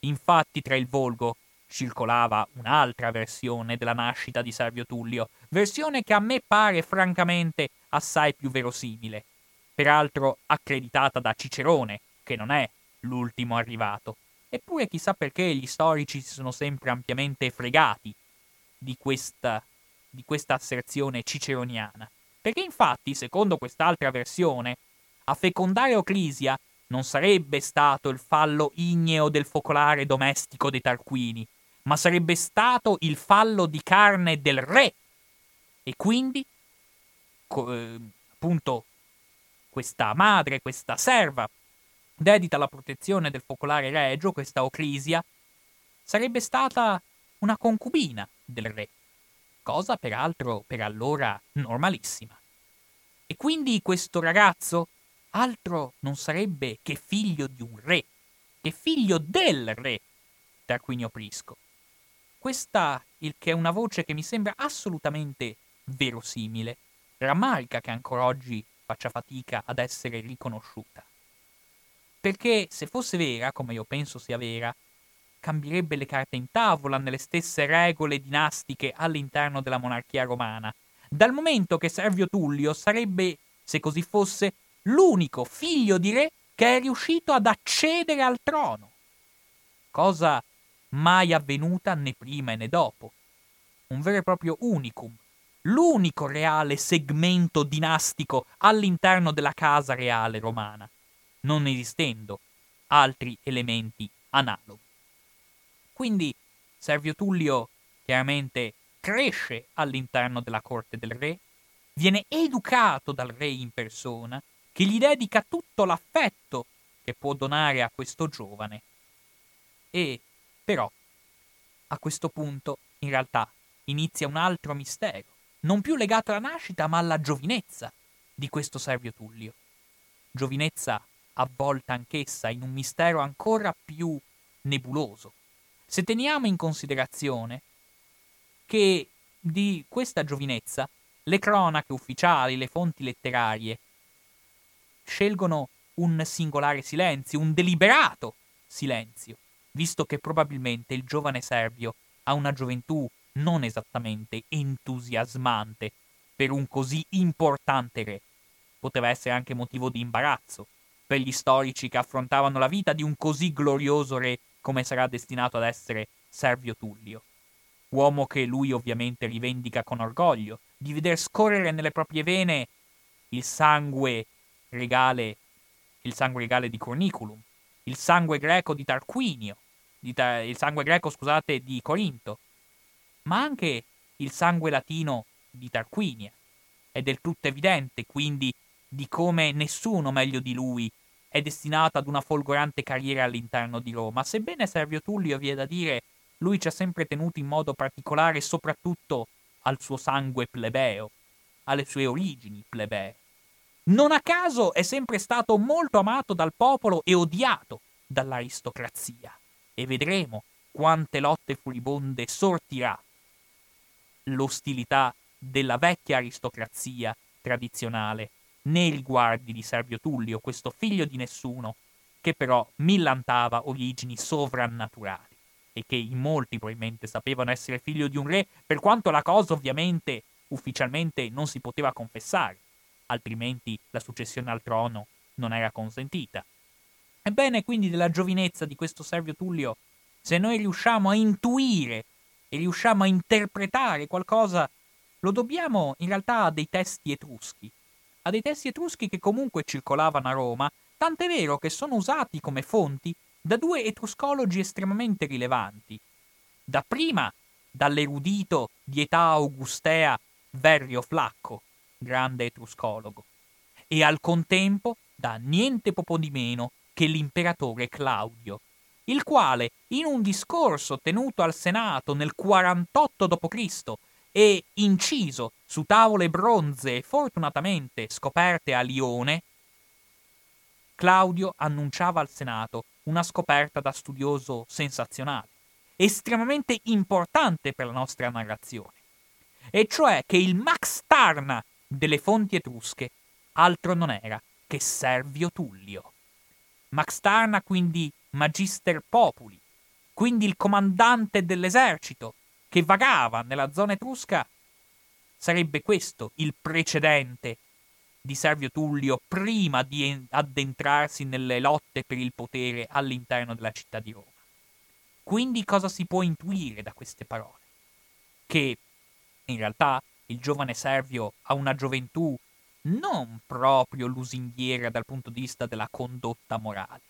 Infatti, tra il volgo circolava un'altra versione della nascita di Servio Tullio, versione che a me pare francamente assai più verosimile, peraltro accreditata da Cicerone, che non è l'ultimo arrivato. Eppure chissà perché gli storici si sono sempre ampiamente fregati di questa, di questa asserzione ciceroniana. Perché infatti, secondo quest'altra versione, a fecondare Oclisia non sarebbe stato il fallo igneo del focolare domestico dei Tarquini, ma sarebbe stato il fallo di carne del re. E quindi, co- eh, appunto, questa madre, questa serva, dedita alla protezione del focolare regio, questa Oclisia, sarebbe stata una concubina del re, cosa peraltro per allora normalissima. E quindi questo ragazzo altro non sarebbe che figlio di un re, che figlio del re Tarquinio Prisco. Questa, il che è una voce che mi sembra assolutamente verosimile, rammarica che ancora oggi faccia fatica ad essere riconosciuta. Perché se fosse vera, come io penso sia vera, cambierebbe le carte in tavola nelle stesse regole dinastiche all'interno della monarchia romana, dal momento che Servio Tullio sarebbe, se così fosse, l'unico figlio di re che è riuscito ad accedere al trono. Cosa mai avvenuta né prima né dopo. Un vero e proprio unicum, l'unico reale segmento dinastico all'interno della casa reale romana, non esistendo altri elementi analoghi. Quindi Servio Tullio chiaramente cresce all'interno della corte del re, viene educato dal re in persona, che gli dedica tutto l'affetto che può donare a questo giovane. E però a questo punto in realtà inizia un altro mistero, non più legato alla nascita ma alla giovinezza di questo Servio Tullio. Giovinezza avvolta anch'essa in un mistero ancora più nebuloso. Se teniamo in considerazione che di questa giovinezza le cronache ufficiali, le fonti letterarie scelgono un singolare silenzio, un deliberato silenzio, visto che probabilmente il giovane Servio ha una gioventù non esattamente entusiasmante per un così importante re. Poteva essere anche motivo di imbarazzo per gli storici che affrontavano la vita di un così glorioso re come sarà destinato ad essere Servio Tullio. Uomo che lui ovviamente rivendica con orgoglio, di veder scorrere nelle proprie vene il sangue regale, il sangue regale di Corniculum, il sangue greco di Tarquinio, il sangue greco, scusate, di Corinto, ma anche il sangue latino di Tarquinia. È del tutto evidente, quindi, di come nessuno meglio di lui è destinato ad una folgorante carriera all'interno di Roma. Sebbene Servio Tullio vi è da dire, lui ci ha sempre tenuto in modo particolare soprattutto al suo sangue plebeo, alle sue origini plebee. Non a caso è sempre stato molto amato dal popolo e odiato dall'aristocrazia. E vedremo quante lotte furibonde sortirà l'ostilità della vecchia aristocrazia tradizionale nei riguardi di Servio Tullio, questo figlio di nessuno, che però millantava origini sovrannaturali e che in molti probabilmente sapevano essere figlio di un re, per quanto la cosa ovviamente ufficialmente non si poteva confessare, altrimenti la successione al trono non era consentita. Ebbene, quindi della giovinezza di questo Servio Tullio, se noi riusciamo a intuire e riusciamo a interpretare qualcosa, lo dobbiamo in realtà a dei testi etruschi, a dei testi etruschi che comunque circolavano a Roma, tant'è vero che sono usati come fonti da due etruscologi estremamente rilevanti. Dapprima dall'erudito di età augustea Verrio Flacco, grande etruscologo, e al contempo da niente poco di meno che l'imperatore Claudio, il quale, in un discorso tenuto al Senato nel 48 d.C. e inciso su tavole bronzee fortunatamente scoperte a Lione, Claudio annunciava al Senato una scoperta da studioso sensazionale, estremamente importante per la nostra narrazione, e cioè che il Max Tarna delle fonti etrusche altro non era che Servio Tullio. Max Tarna quindi Magister Populi, quindi il comandante dell'esercito che vagava nella zona etrusca, sarebbe questo il precedente di Servio Tullio prima di addentrarsi nelle lotte per il potere all'interno della città di Roma. Quindi cosa si può intuire da queste parole? Che in realtà il giovane Servio ha una gioventù non proprio lusinghiera dal punto di vista della condotta morale,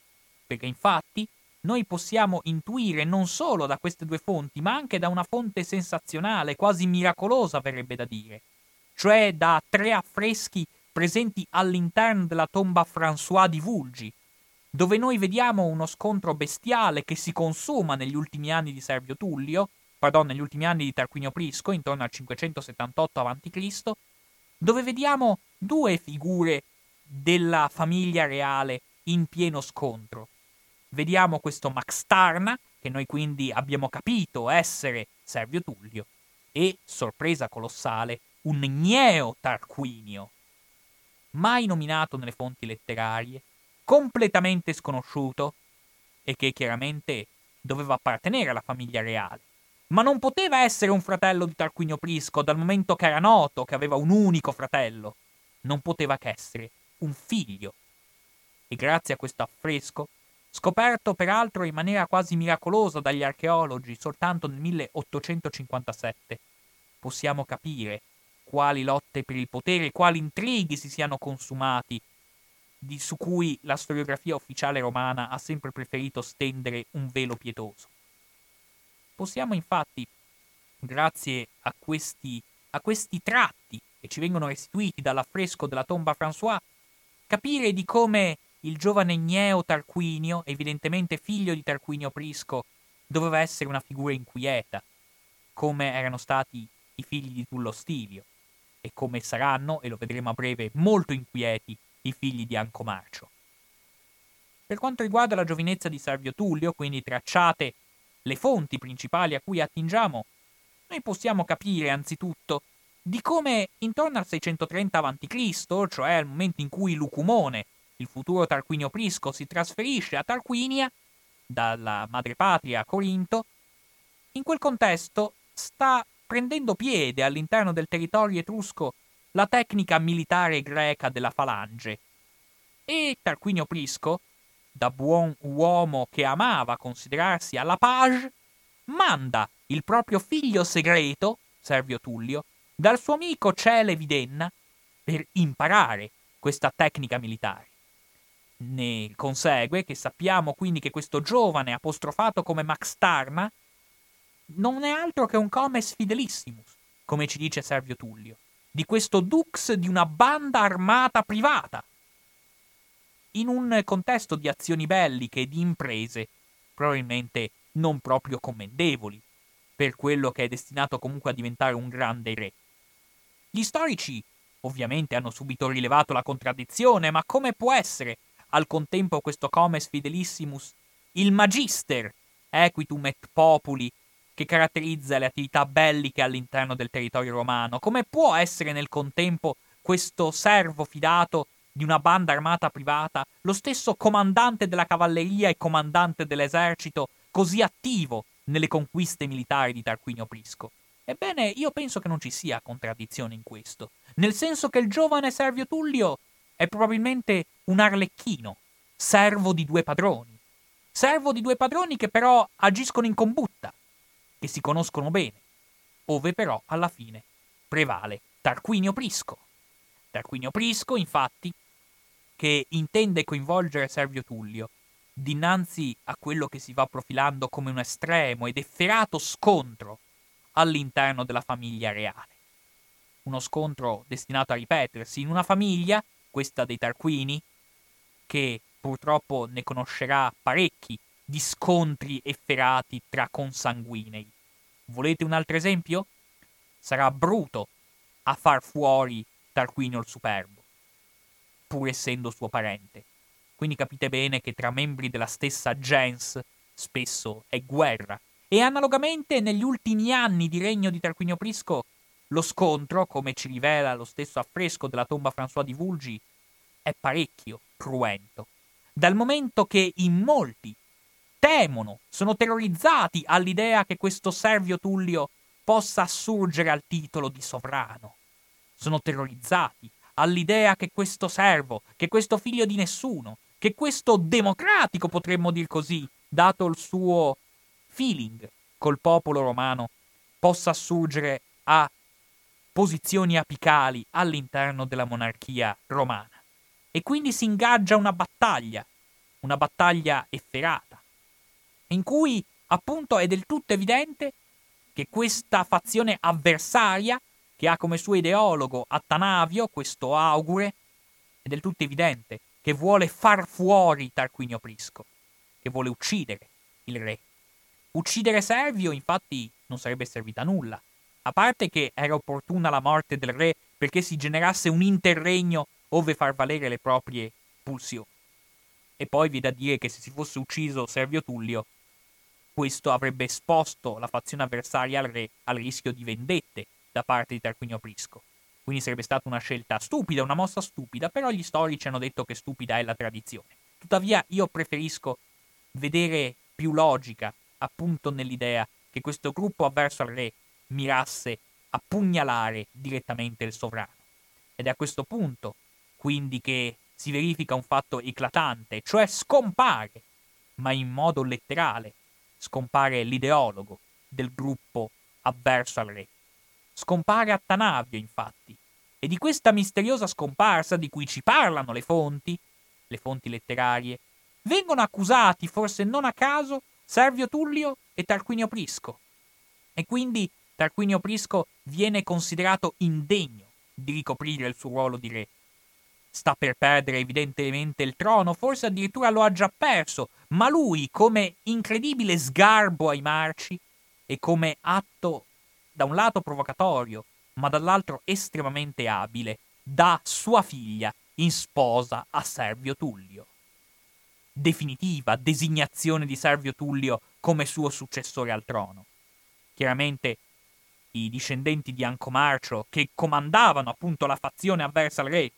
perché infatti noi possiamo intuire non solo da queste due fonti, ma anche da una fonte sensazionale, quasi miracolosa verrebbe da dire, cioè da tre affreschi presenti all'interno della tomba François di Vulgi, dove noi vediamo uno scontro bestiale che si consuma negli ultimi anni di Servio Tullio, pardon, negli ultimi anni di Tarquinio Prisco, intorno al 578 a.C., dove vediamo due figure della famiglia reale in pieno scontro. Vediamo questo Max Tarna, che noi quindi abbiamo capito essere Servio Tullio, e, sorpresa colossale, un Gneo Tarquinio, mai nominato nelle fonti letterarie, completamente sconosciuto, e che chiaramente doveva appartenere alla famiglia reale. Ma non poteva essere un fratello di Tarquinio Prisco, dal momento che era noto che aveva un unico fratello. Non poteva che essere un figlio. E grazie a questo affresco scoperto peraltro in maniera quasi miracolosa dagli archeologi soltanto nel 1857, possiamo capire quali lotte per il potere, quali intrighi si siano consumati, di, su cui la storiografia ufficiale romana ha sempre preferito stendere un velo pietoso. Possiamo infatti, grazie a questi, a questi tratti che ci vengono restituiti dall'affresco della tomba François, capire di come il giovane Gneo Tarquinio, evidentemente figlio di Tarquinio Prisco, doveva essere una figura inquieta, come erano stati i figli di Tullo Stivio, e come saranno, e lo vedremo a breve, molto inquieti i figli di Ancomarcio. Per quanto riguarda la giovinezza di Servio Tullio, quindi tracciate le fonti principali a cui attingiamo, noi possiamo capire anzitutto di come intorno al 630 a.C., cioè al momento in cui Lucumone, il futuro Tarquinio Prisco, si trasferisce a Tarquinia, dalla madrepatria a Corinto, in quel contesto sta prendendo piede all'interno del territorio etrusco la tecnica militare greca della falange. E Tarquinio Prisco, da buon uomo che amava considerarsi alla page, manda il proprio figlio segreto, Servio Tullio, dal suo amico Cele Videnna per imparare questa tecnica militare. Ne consegue che sappiamo quindi che questo giovane apostrofato come Max Tarma non è altro che un comes fidelissimus, come ci dice Servio Tullio, di questo dux di una banda armata privata. In un contesto di azioni belliche e di imprese, probabilmente non proprio commendevoli, per quello che è destinato comunque a diventare un grande re. Gli storici ovviamente hanno subito rilevato la contraddizione, ma come può essere al contempo questo comes fidelissimus il magister equitum et populi che caratterizza le attività belliche all'interno del territorio romano? Come può essere nel contempo questo servo fidato di una banda armata privata, lo stesso comandante della cavalleria e comandante dell'esercito, così attivo nelle conquiste militari di Tarquinio Prisco? Ebbene, io penso che non ci sia contraddizione in questo, nel senso che il giovane Servio Tullio è probabilmente un arlecchino, servo di due padroni, servo di due padroni che però agiscono in combutta, che si conoscono bene, ove però alla fine prevale Tarquinio Prisco. Tarquinio Prisco, infatti, che intende coinvolgere Servio Tullio dinanzi a quello che si va profilando come un estremo ed efferato scontro all'interno della famiglia reale. Uno scontro destinato a ripetersi in una famiglia, questa dei Tarquini, che purtroppo ne conoscerà parecchi di scontri efferati tra consanguinei. Volete un altro esempio? Sarà Bruto a far fuori Tarquinio il Superbo, pur essendo suo parente. Quindi capite bene che tra membri della stessa gens spesso è guerra e analogamente negli ultimi anni di regno di Tarquinio Prisco lo scontro, come ci rivela lo stesso affresco della tomba François di Vulgi, è parecchio cruento, dal momento che in molti temono, sono terrorizzati all'idea che questo Servio Tullio possa assurgere al titolo di sovrano. Sono terrorizzati all'idea che questo servo, che questo figlio di nessuno, che questo democratico, potremmo dir così, dato il suo feeling col popolo romano possa assurgere a posizioni apicali all'interno della monarchia romana. E quindi si ingaggia una battaglia, una battaglia efferata, in cui appunto è del tutto evidente che questa fazione avversaria, che ha come suo ideologo Attanavio, questo augure, è del tutto evidente che vuole far fuori Tarquinio Prisco, che vuole uccidere il re. Uccidere Servio, infatti, non sarebbe servita a nulla. A parte che era opportuna la morte del re perché si generasse un interregno ove far valere le proprie pulsioni. E poi vi è da dire che se si fosse ucciso Servio Tullio, questo avrebbe esposto la fazione avversaria al re al rischio di vendette da parte di Tarquinio Prisco. Quindi sarebbe stata una scelta stupida, una mossa stupida, però gli storici hanno detto che stupida è la tradizione. Tuttavia io preferisco vedere più logica appunto nell'idea che questo gruppo avverso al re mirasse a pugnalare direttamente il sovrano. Ed è a questo punto, quindi, che si verifica un fatto eclatante, cioè scompare, ma in modo letterale, scompare l'ideologo del gruppo avverso al re. Scompare Attanavio, infatti, e di questa misteriosa scomparsa di cui ci parlano le fonti, le fonti letterarie, vengono accusati, forse non a caso, Servio Tullio e Tarquinio Prisco. E quindi Tarquinio Prisco viene considerato indegno di ricoprire il suo ruolo di re. Sta per perdere evidentemente il trono, forse addirittura lo ha già perso, ma lui, come incredibile sgarbo ai marci e come atto da un lato provocatorio, ma dall'altro estremamente abile, dà sua figlia in sposa a Servio Tullio. Definitiva designazione di Servio Tullio come suo successore al trono. Chiaramente i discendenti di Ancomarcio, che comandavano appunto la fazione avversa al re,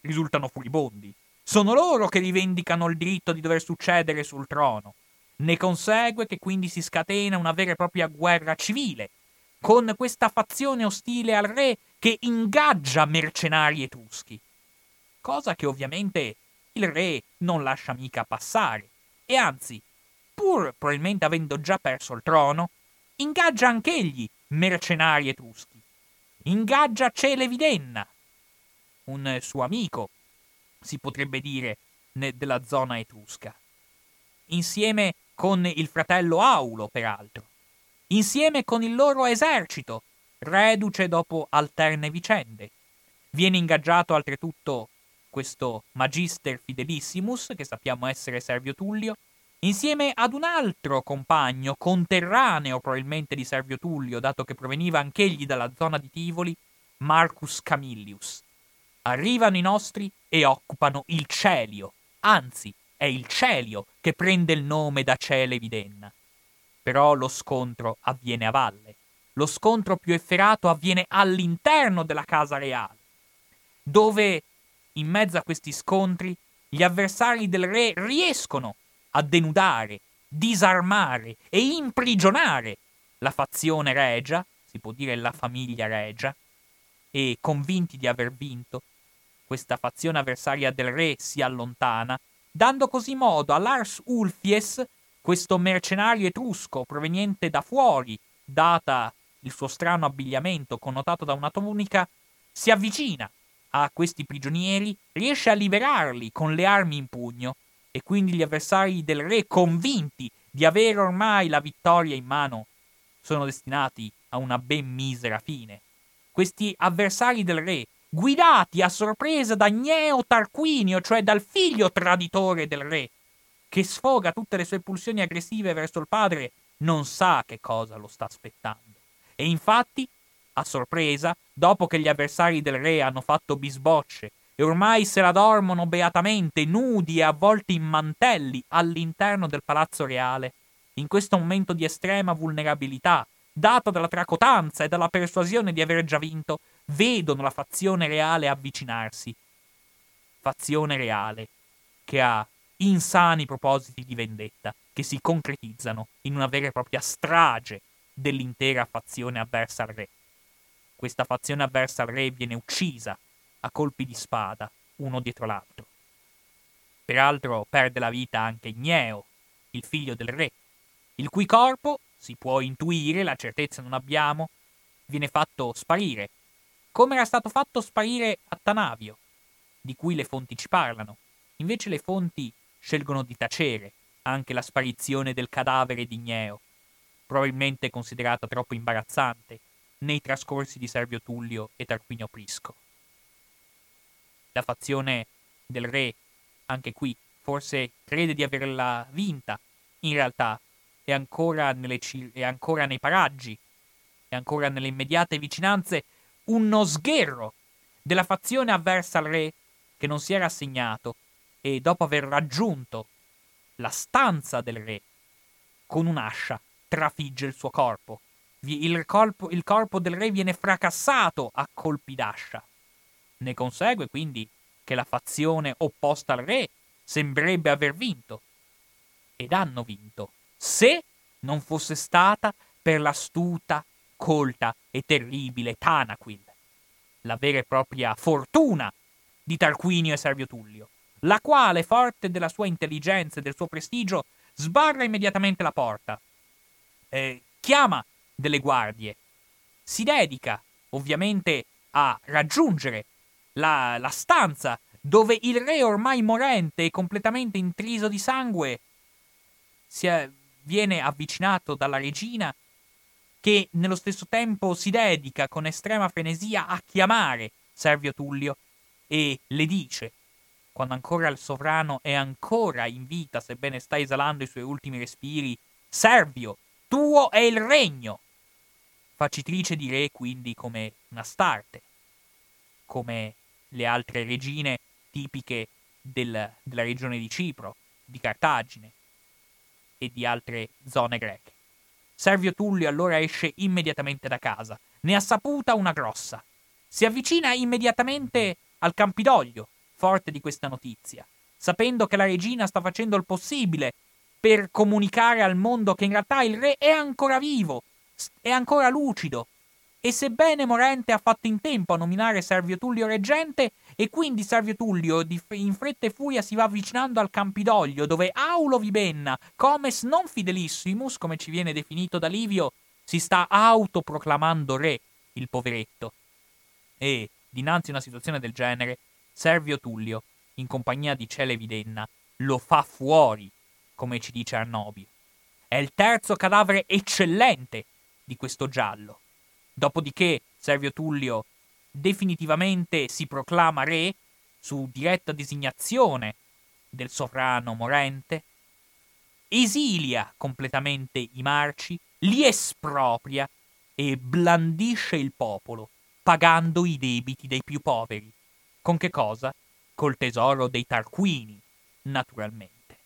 risultano furibondi. Sono loro che rivendicano il diritto di dover succedere sul trono. Ne consegue che quindi si scatena una vera e propria guerra civile, con questa fazione ostile al re che ingaggia mercenari etruschi. Cosa che ovviamente il re non lascia mica passare. E anzi, pur probabilmente avendo già perso il trono, ingaggia anch'egli mercenari etruschi. Ingaggia Celevidenna, un suo amico, si potrebbe dire, della zona etrusca. Insieme con il fratello Aulo, peraltro. Insieme con il loro esercito, reduce dopo alterne vicende. Viene ingaggiato altretutto questo Magister Fidelissimus, che sappiamo essere Servio Tullio, insieme ad un altro compagno, conterraneo probabilmente di Servio Tullio, dato che proveniva anch'egli dalla zona di Tivoli, Marcus Camillius. Arrivano i nostri e occupano il Celio, anzi è il Celio che prende il nome da Cele Videnna. Però lo scontro avviene a valle. Lo scontro più efferato avviene all'interno della casa reale, dove, in mezzo a questi scontri, gli avversari del re riescono a denudare, disarmare e imprigionare la fazione regia, si può dire la famiglia regia, e convinti di aver vinto, questa fazione avversaria del re si allontana, dando così modo a Lars Ulfies, questo mercenario etrusco proveniente da fuori, data il suo strano abbigliamento connotato da una tunica, si avvicina a questi prigionieri, riesce a liberarli con le armi in pugno e quindi gli avversari del re, convinti di avere ormai la vittoria in mano, sono destinati a una ben misera fine. Questi avversari del re, guidati a sorpresa da Gneo Tarquinio, cioè dal figlio traditore del re, che sfoga tutte le sue pulsioni aggressive verso il padre, non sa che cosa lo sta aspettando. E infatti, a sorpresa, dopo che gli avversari del re hanno fatto bisbocce e ormai se la dormono beatamente, nudi e avvolti in mantelli all'interno del palazzo reale, in questo momento di estrema vulnerabilità, dato dalla tracotanza e dalla persuasione di aver già vinto, vedono la fazione reale avvicinarsi. Fazione reale che ha insani propositi di vendetta che si concretizzano in una vera e propria strage dell'intera fazione avversa al re. Questa fazione avversa al re viene uccisa a colpi di spada, uno dietro l'altro. Peraltro perde la vita anche Gneo, il figlio del re, il cui corpo, si può intuire, la certezza non abbiamo, viene fatto sparire, come era stato fatto sparire Attanavio, di cui le fonti ci parlano. Invece le fonti scelgono di tacere anche la sparizione del cadavere di Gneo, probabilmente considerata troppo imbarazzante nei trascorsi di Servio Tullio e Tarquinio Prisco. La fazione del re, anche qui, forse crede di averla vinta, in realtà è ancora, nelle, è ancora nei paraggi, è ancora nelle immediate vicinanze uno sgherro della fazione avversa al re che non si è rassegnato e dopo aver raggiunto la stanza del re con un'ascia trafigge il suo corpo. Il, corpo. il corpo del re viene fracassato a colpi d'ascia. Ne consegue quindi che la fazione opposta al re sembrerebbe aver vinto. Ed hanno vinto, se non fosse stata per l'astuta, colta e terribile Tanaquil, la vera e propria fortuna di Tarquinio e Servio Tullio, la quale, forte della sua intelligenza e del suo prestigio, sbarra immediatamente la porta, eh, chiama delle guardie, si dedica ovviamente a raggiungere la, la stanza dove il re ormai morente e completamente intriso di sangue è, viene avvicinato dalla regina che nello stesso tempo si dedica con estrema frenesia a chiamare Servio Tullio e le dice, quando ancora il sovrano è ancora in vita, sebbene sta esalando i suoi ultimi respiri, Servio, tuo è il regno! Facitrice di re quindi come una starte, come le altre regine tipiche del, della regione di Cipro, di Cartagine e di altre zone greche. Servio Tullio allora esce immediatamente da casa. Ne ha saputa una grossa. Si avvicina immediatamente al Campidoglio, forte di questa notizia, sapendo che la regina sta facendo il possibile per comunicare al mondo che in realtà il re è ancora vivo, è ancora lucido, e sebbene morente ha fatto in tempo a nominare Servio Tullio reggente, e quindi Servio Tullio in fretta e furia si va avvicinando al Campidoglio, dove Aulo Vibenna, comes non fidelissimus, come ci viene definito da Livio, si sta autoproclamando re, il poveretto. E, dinanzi a una situazione del genere, Servio Tullio, in compagnia di Cele Videnna, lo fa fuori, come ci dice Arnobio. È il terzo cadavere eccellente di questo giallo. Dopodiché Servio Tullio definitivamente si proclama re su diretta designazione del sovrano morente, esilia completamente i marci, li espropria e blandisce il popolo, pagando i debiti dei più poveri. Con che cosa? Col tesoro dei Tarquini, naturalmente.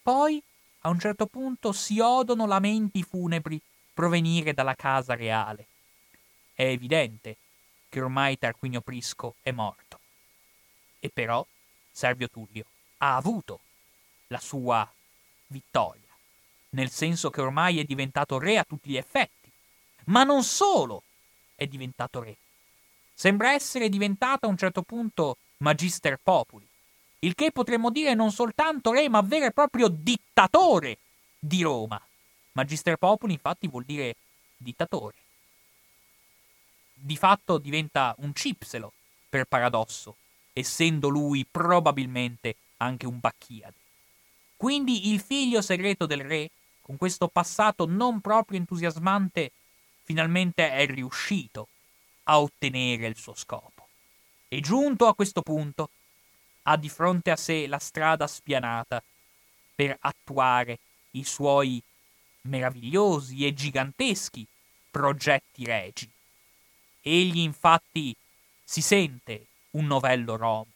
Poi, a un certo punto, si odono lamenti funebri provenire dalla casa reale. È evidente che ormai Tarquinio Prisco è morto. E però Servio Tullio ha avuto la sua vittoria, nel senso che ormai è diventato re a tutti gli effetti. Ma non solo è diventato re. Sembra essere diventato a un certo punto magister populi, il che potremmo dire non soltanto re, ma vero e proprio dittatore di Roma. Magister populi infatti vuol dire dittatore. Di fatto diventa un cipselo, per paradosso, essendo lui probabilmente anche un Bacchiade. Quindi il figlio segreto del re, con questo passato non proprio entusiasmante, finalmente è riuscito a ottenere il suo scopo. E giunto a questo punto, ha di fronte a sé la strada spianata per attuare i suoi meravigliosi e giganteschi progetti regi. Egli infatti si sente un novello Rom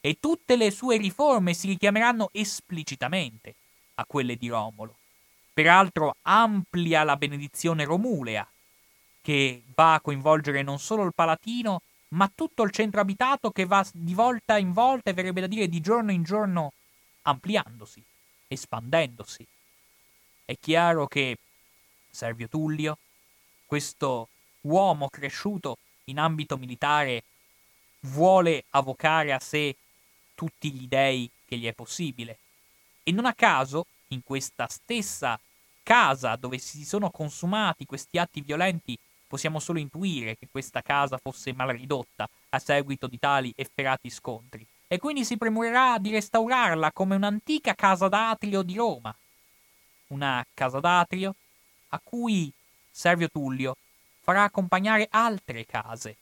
e tutte le sue riforme si richiameranno esplicitamente a quelle di Romolo. Peraltro amplia la benedizione romulea, che va a coinvolgere non solo il Palatino, ma tutto il centro abitato che va di volta in volta e verrebbe da dire di giorno in giorno ampliandosi, espandendosi. È chiaro che Servio Tullio, questo uomo cresciuto in ambito militare, vuole avvocare a sé tutti gli dei che gli è possibile. E non a caso, in questa stessa casa dove si sono consumati questi atti violenti possiamo solo intuire che questa casa fosse mal ridotta a seguito di tali efferati scontri, e quindi si premurerà di restaurarla come un'antica casa d'atrio di Roma. Una casa d'atrio a cui Servio Tullio farà accompagnare altre case.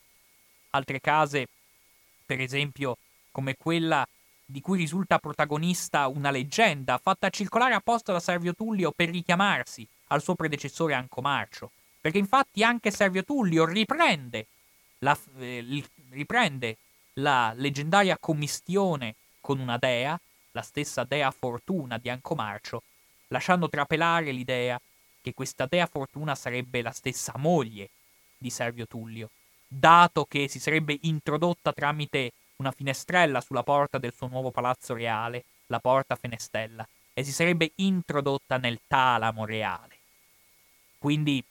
Altre case, per esempio, come quella di cui risulta protagonista una leggenda fatta circolare apposta da Servio Tullio per richiamarsi al suo predecessore Ancomarcio, perché infatti anche Servio Tullio riprende la, eh, riprende la leggendaria commistione con una dea, la stessa dea Fortuna di Ancomarcio, lasciando trapelare l'idea che questa dea Fortuna sarebbe la stessa moglie di Servio Tullio, dato che si sarebbe introdotta tramite una finestrella sulla porta del suo nuovo palazzo reale, la porta Fenestella, e si sarebbe introdotta nel talamo reale. Quindi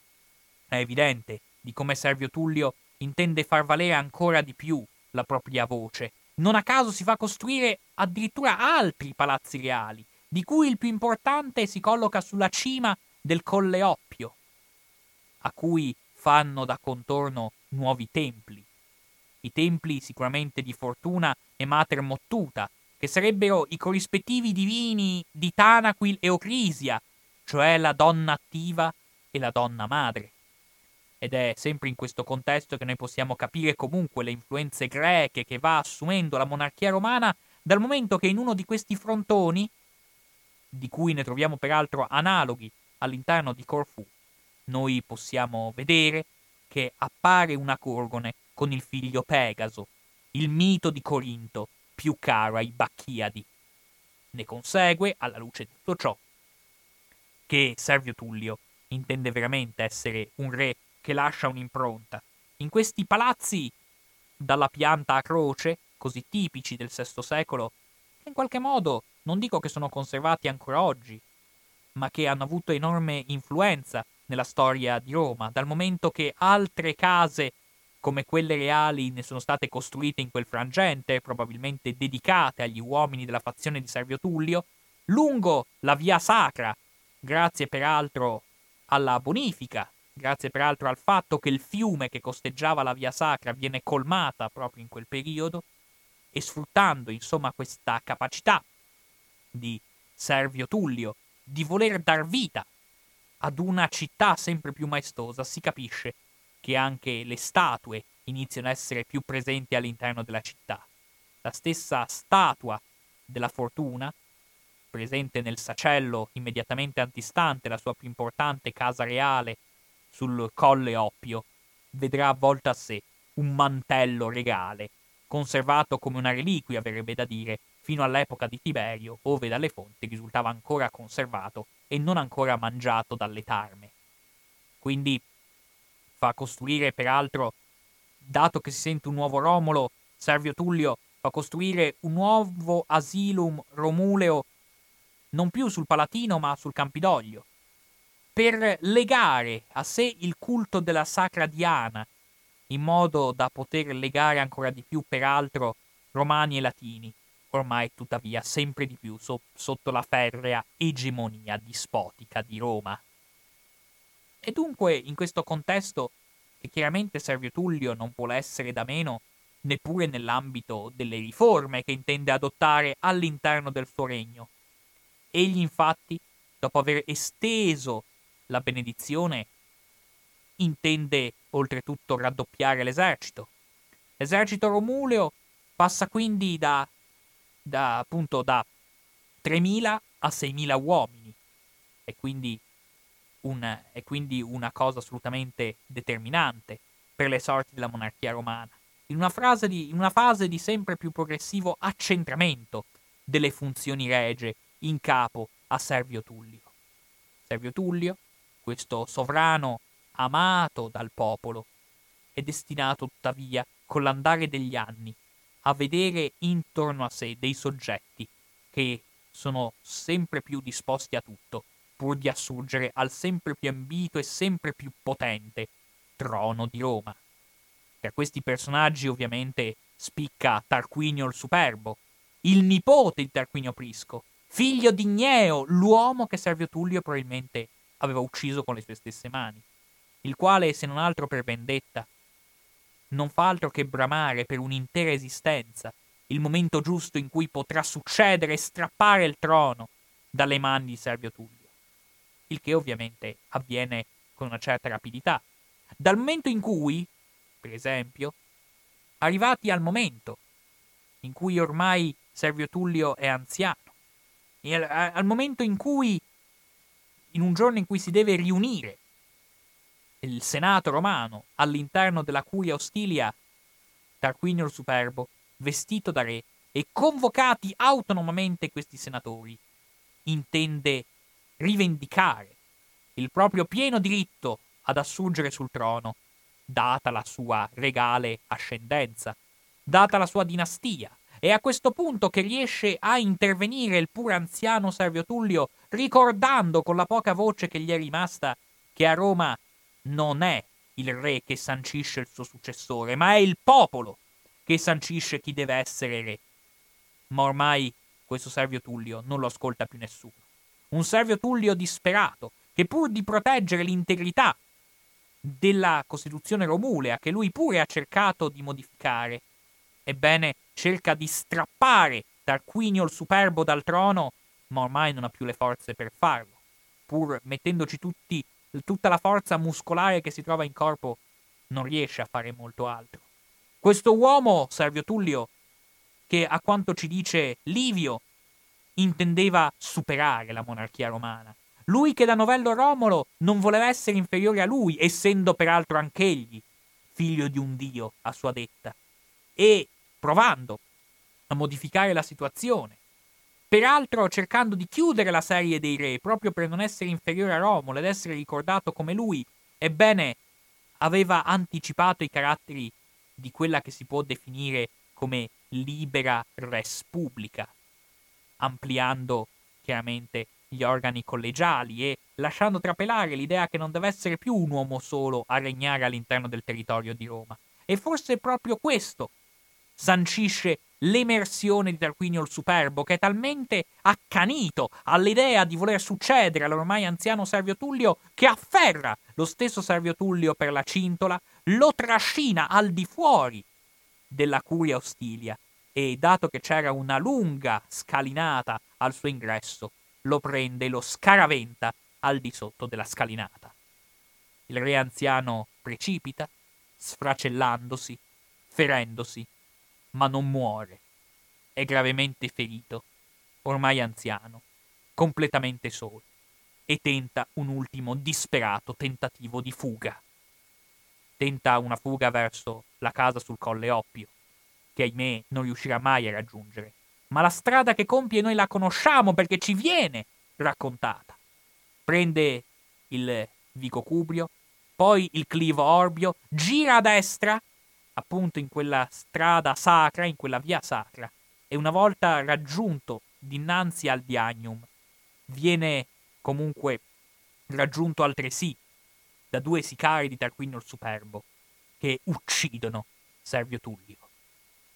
è evidente di come Servio Tullio intende far valere ancora di più la propria voce. Non a caso si fa costruire addirittura altri palazzi reali, di cui il più importante si colloca sulla cima del Colle Oppio, a cui fanno da contorno nuovi templi. I templi sicuramente di Fortuna e Mater Mottuta, che sarebbero i corrispettivi divini di Tanaquil e Ocrisia, cioè la donna attiva e la donna madre. Ed è sempre in questo contesto che noi possiamo capire comunque le influenze greche che va assumendo la monarchia romana, dal momento che in uno di questi frontoni, di cui ne troviamo peraltro analoghi all'interno di Corfù, noi possiamo vedere che appare una Gorgone con il figlio Pegaso, il mito di Corinto più caro ai Bacchiadi. Ne consegue, alla luce di tutto ciò, che Servio Tullio intende veramente essere un re che lascia un'impronta. In questi palazzi, dalla pianta a croce, così tipici del VI secolo, che in qualche modo non dico che sono conservati ancora oggi, ma che hanno avuto enorme influenza nella storia di Roma, dal momento che altre case come quelle reali ne sono state costruite in quel frangente, probabilmente dedicate agli uomini della fazione di Servio Tullio, lungo la via sacra, grazie peraltro alla bonifica, grazie peraltro al fatto che il fiume che costeggiava la via sacra viene colmata proprio in quel periodo, e sfruttando insomma questa capacità di Servio Tullio di voler dar vita ad una città sempre più maestosa, si capisce che anche le statue iniziano a essere più presenti all'interno della città. La stessa statua della fortuna, presente nel sacello immediatamente antistante la sua più importante casa reale sul Colle Oppio, vedrà avvolta a sé un mantello regale, conservato come una reliquia, verrebbe da dire, fino all'epoca di Tiberio, ove dalle fonti risultava ancora conservato e non ancora mangiato dalle tarme. Quindi fa costruire, peraltro, dato che si sente un nuovo Romolo, Servio Tullio fa costruire un nuovo asilum romuleo non più sul Palatino ma sul Campidoglio, per legare a sé il culto della Sacra Diana, in modo da poter legare ancora di più, peraltro, romani e latini, ormai tuttavia sempre di più so- sotto la ferrea egemonia dispotica di Roma. E dunque in questo contesto, che chiaramente Servio Tullio non vuole essere da meno neppure nell'ambito delle riforme che intende adottare all'interno del suo regno. Egli infatti, dopo aver esteso la benedizione, intende oltretutto raddoppiare l'esercito. L'esercito romuleo passa quindi da da appunto da 3.000 a 6.000 uomini. E quindi, un, è quindi una cosa assolutamente determinante per le sorti della monarchia romana. In una, di, in una fase di sempre più progressivo accentramento delle funzioni regie in capo a Servio Tullio. Servio Tullio, questo sovrano amato dal popolo, è destinato tuttavia, con l'andare degli anni, a vedere intorno a sé dei soggetti che sono sempre più disposti a tutto, pur di assurgere al sempre più ambito e sempre più potente trono di Roma. Per questi personaggi ovviamente spicca Tarquinio il Superbo, il nipote di Tarquinio Prisco, figlio di Gneo, l'uomo che Servio Tullio probabilmente aveva ucciso con le sue stesse mani, il quale, se non altro per vendetta, non fa altro che bramare per un'intera esistenza il momento giusto in cui potrà succedere e strappare il trono dalle mani di Servio Tullio. Il che ovviamente avviene con una certa rapidità. Dal momento in cui, per esempio, arrivati al momento in cui ormai Servio Tullio è anziano, al, al momento in cui, in un giorno in cui si deve riunire il Senato romano all'interno della curia ostilia, Tarquinio il Superbo, vestito da re e convocati autonomamente questi senatori, intende rivendicare il proprio pieno diritto ad assurgere sul trono, data la sua regale ascendenza, data la sua dinastia. È a questo punto che riesce a intervenire il pur anziano Servio Tullio, ricordando con la poca voce che gli è rimasta che a Roma non è il re che sancisce il suo successore, ma è il popolo che sancisce chi deve essere re. Ma ormai questo Servio Tullio non lo ascolta più nessuno. Un Servio Tullio disperato, che pur di proteggere l'integrità della Costituzione romulea, che lui pure ha cercato di modificare. Ebbene, cerca di strappare Tarquinio il Superbo dal trono, ma ormai non ha più le forze per farlo. Pur mettendoci tutti, tutta la forza muscolare che si trova in corpo, non riesce a fare molto altro. Questo uomo, Servio Tullio, che a quanto ci dice Livio, intendeva superare la monarchia romana. Lui che da novello Romolo non voleva essere inferiore a lui, essendo peraltro anch'egli figlio di un dio, a sua detta, e provando a modificare la situazione. Peraltro cercando di chiudere la serie dei re, proprio per non essere inferiore a Romolo ed essere ricordato come lui, ebbene, aveva anticipato i caratteri di quella che si può definire come libera res pubblica, ampliando chiaramente gli organi collegiali e lasciando trapelare l'idea che non deve essere più un uomo solo a regnare all'interno del territorio di Roma. E forse proprio questo sancisce l'emersione di Tarquinio il Superbo, che è talmente accanito all'idea di voler succedere all'ormai anziano Servio Tullio che afferra lo stesso Servio Tullio per la cintola, lo trascina al di fuori della curia ostilia e, dato che c'era una lunga scalinata al suo ingresso, lo prende e lo scaraventa al di sotto della scalinata. Il re anziano precipita, sfracellandosi, ferendosi, ma non muore. È gravemente ferito, ormai anziano, completamente solo, e tenta un ultimo disperato tentativo di fuga. Tenta una fuga verso la casa sul Colle Oppio, che ahimè non riuscirà mai a raggiungere. Ma la strada che compie noi la conosciamo perché ci viene raccontata. Prende il Vico Cubrio, poi il Clivo Orbio, gira a destra appunto in quella strada sacra, in quella via sacra, e una volta raggiunto dinanzi al Diagnum, viene comunque raggiunto altresì da due sicari di Tarquinio il Superbo, che uccidono Servio Tullio.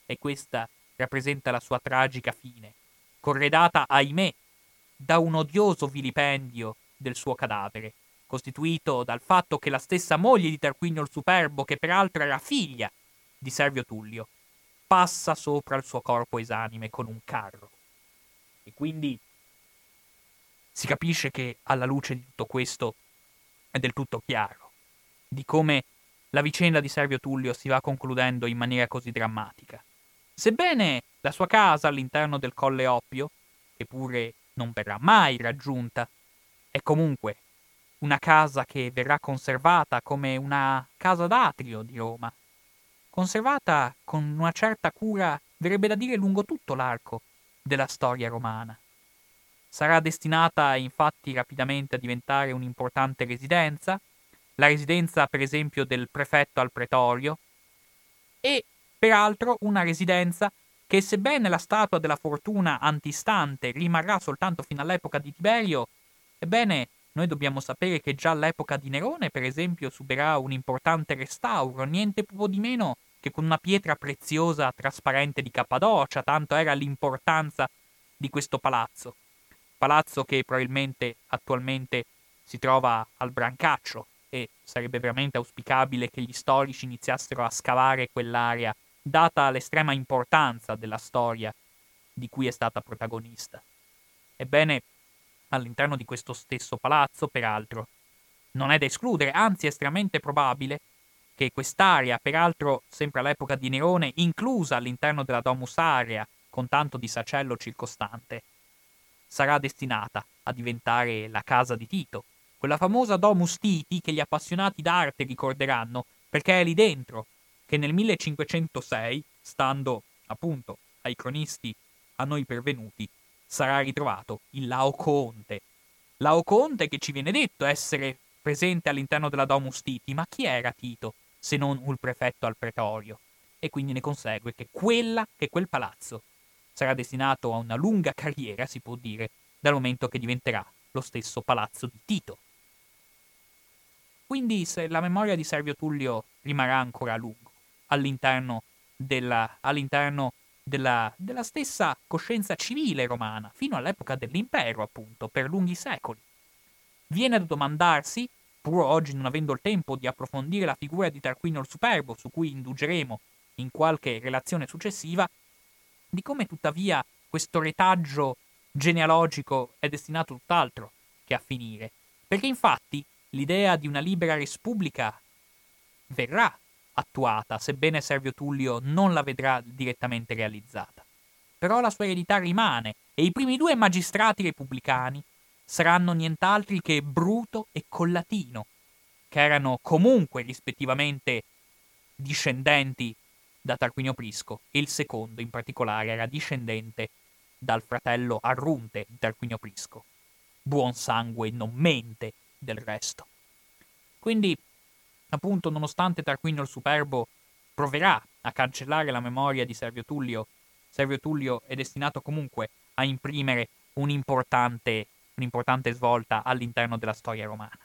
E questa rappresenta la sua tragica fine, corredata, ahimè, da un odioso vilipendio del suo cadavere, costituito dal fatto che la stessa moglie di Tarquinio il Superbo, che peraltro era figlia di Servio Tullio, passa sopra il suo corpo esanime con un carro. E quindi si capisce che alla luce di tutto questo è del tutto chiaro di come la vicenda di Servio Tullio si va concludendo in maniera così drammatica. Sebbene la sua casa all'interno del Colle Oppio, eppure non verrà mai raggiunta, è comunque una casa che verrà conservata come una casa d'atrio di Roma, conservata con una certa cura, verrebbe da dire lungo tutto l'arco della storia romana. Sarà destinata infatti rapidamente a diventare un'importante residenza, la residenza per esempio del prefetto al pretorio, e peraltro una residenza che sebbene la statua della fortuna antistante rimarrà soltanto fino all'epoca di Tiberio, ebbene noi dobbiamo sapere che già all'epoca di Nerone, per esempio, subirà un importante restauro, niente po' di meno che con una pietra preziosa trasparente di Cappadocia, tanto era l'importanza di questo palazzo. Palazzo che probabilmente attualmente si trova al Brancaccio e sarebbe veramente auspicabile che gli storici iniziassero a scavare quell'area, data l'estrema importanza della storia di cui è stata protagonista. Ebbene, all'interno di questo stesso palazzo, peraltro, non è da escludere, anzi è estremamente probabile, che quest'area, peraltro sempre all'epoca di Nerone, inclusa all'interno della Domus Area, con tanto di sacello circostante, sarà destinata a diventare la casa di Tito, quella famosa Domus Titi che gli appassionati d'arte ricorderanno, perché è lì dentro che nel 1506, stando appunto ai cronisti a noi pervenuti, sarà ritrovato il Laocoonte. Laocoonte che ci viene detto essere presente all'interno della Domus Titi, ma chi era Tito? Se non il prefetto al pretorio, e quindi ne consegue che quella, che quel palazzo, sarà destinato a una lunga carriera, si può dire, dal momento che diventerà lo stesso palazzo di Tito. Quindi se la memoria di Servio Tullio rimarrà ancora a lungo all'interno della, all'interno della, della stessa coscienza civile romana, fino all'epoca dell'impero, appunto, per lunghi secoli. Viene da domandarsi pur oggi non avendo il tempo di approfondire la figura di Tarquinio il Superbo, su cui indugeremo in qualche relazione successiva, di come tuttavia questo retaggio genealogico è destinato tutt'altro che a finire. Perché infatti l'idea di una libera repubblica verrà attuata, sebbene Servio Tullio non la vedrà direttamente realizzata. Però la sua eredità rimane e i primi due magistrati repubblicani saranno nient'altri che Bruto e Collatino, che erano comunque rispettivamente discendenti da Tarquinio Prisco e il secondo in particolare era discendente dal fratello Arrunte di Tarquinio Prisco. Buon sangue non mente del resto. Quindi, appunto, nonostante Tarquinio il Superbo proverà a cancellare la memoria di Servio Tullio, Servio Tullio è destinato comunque a imprimere un'importante, un'importante svolta all'interno della storia romana.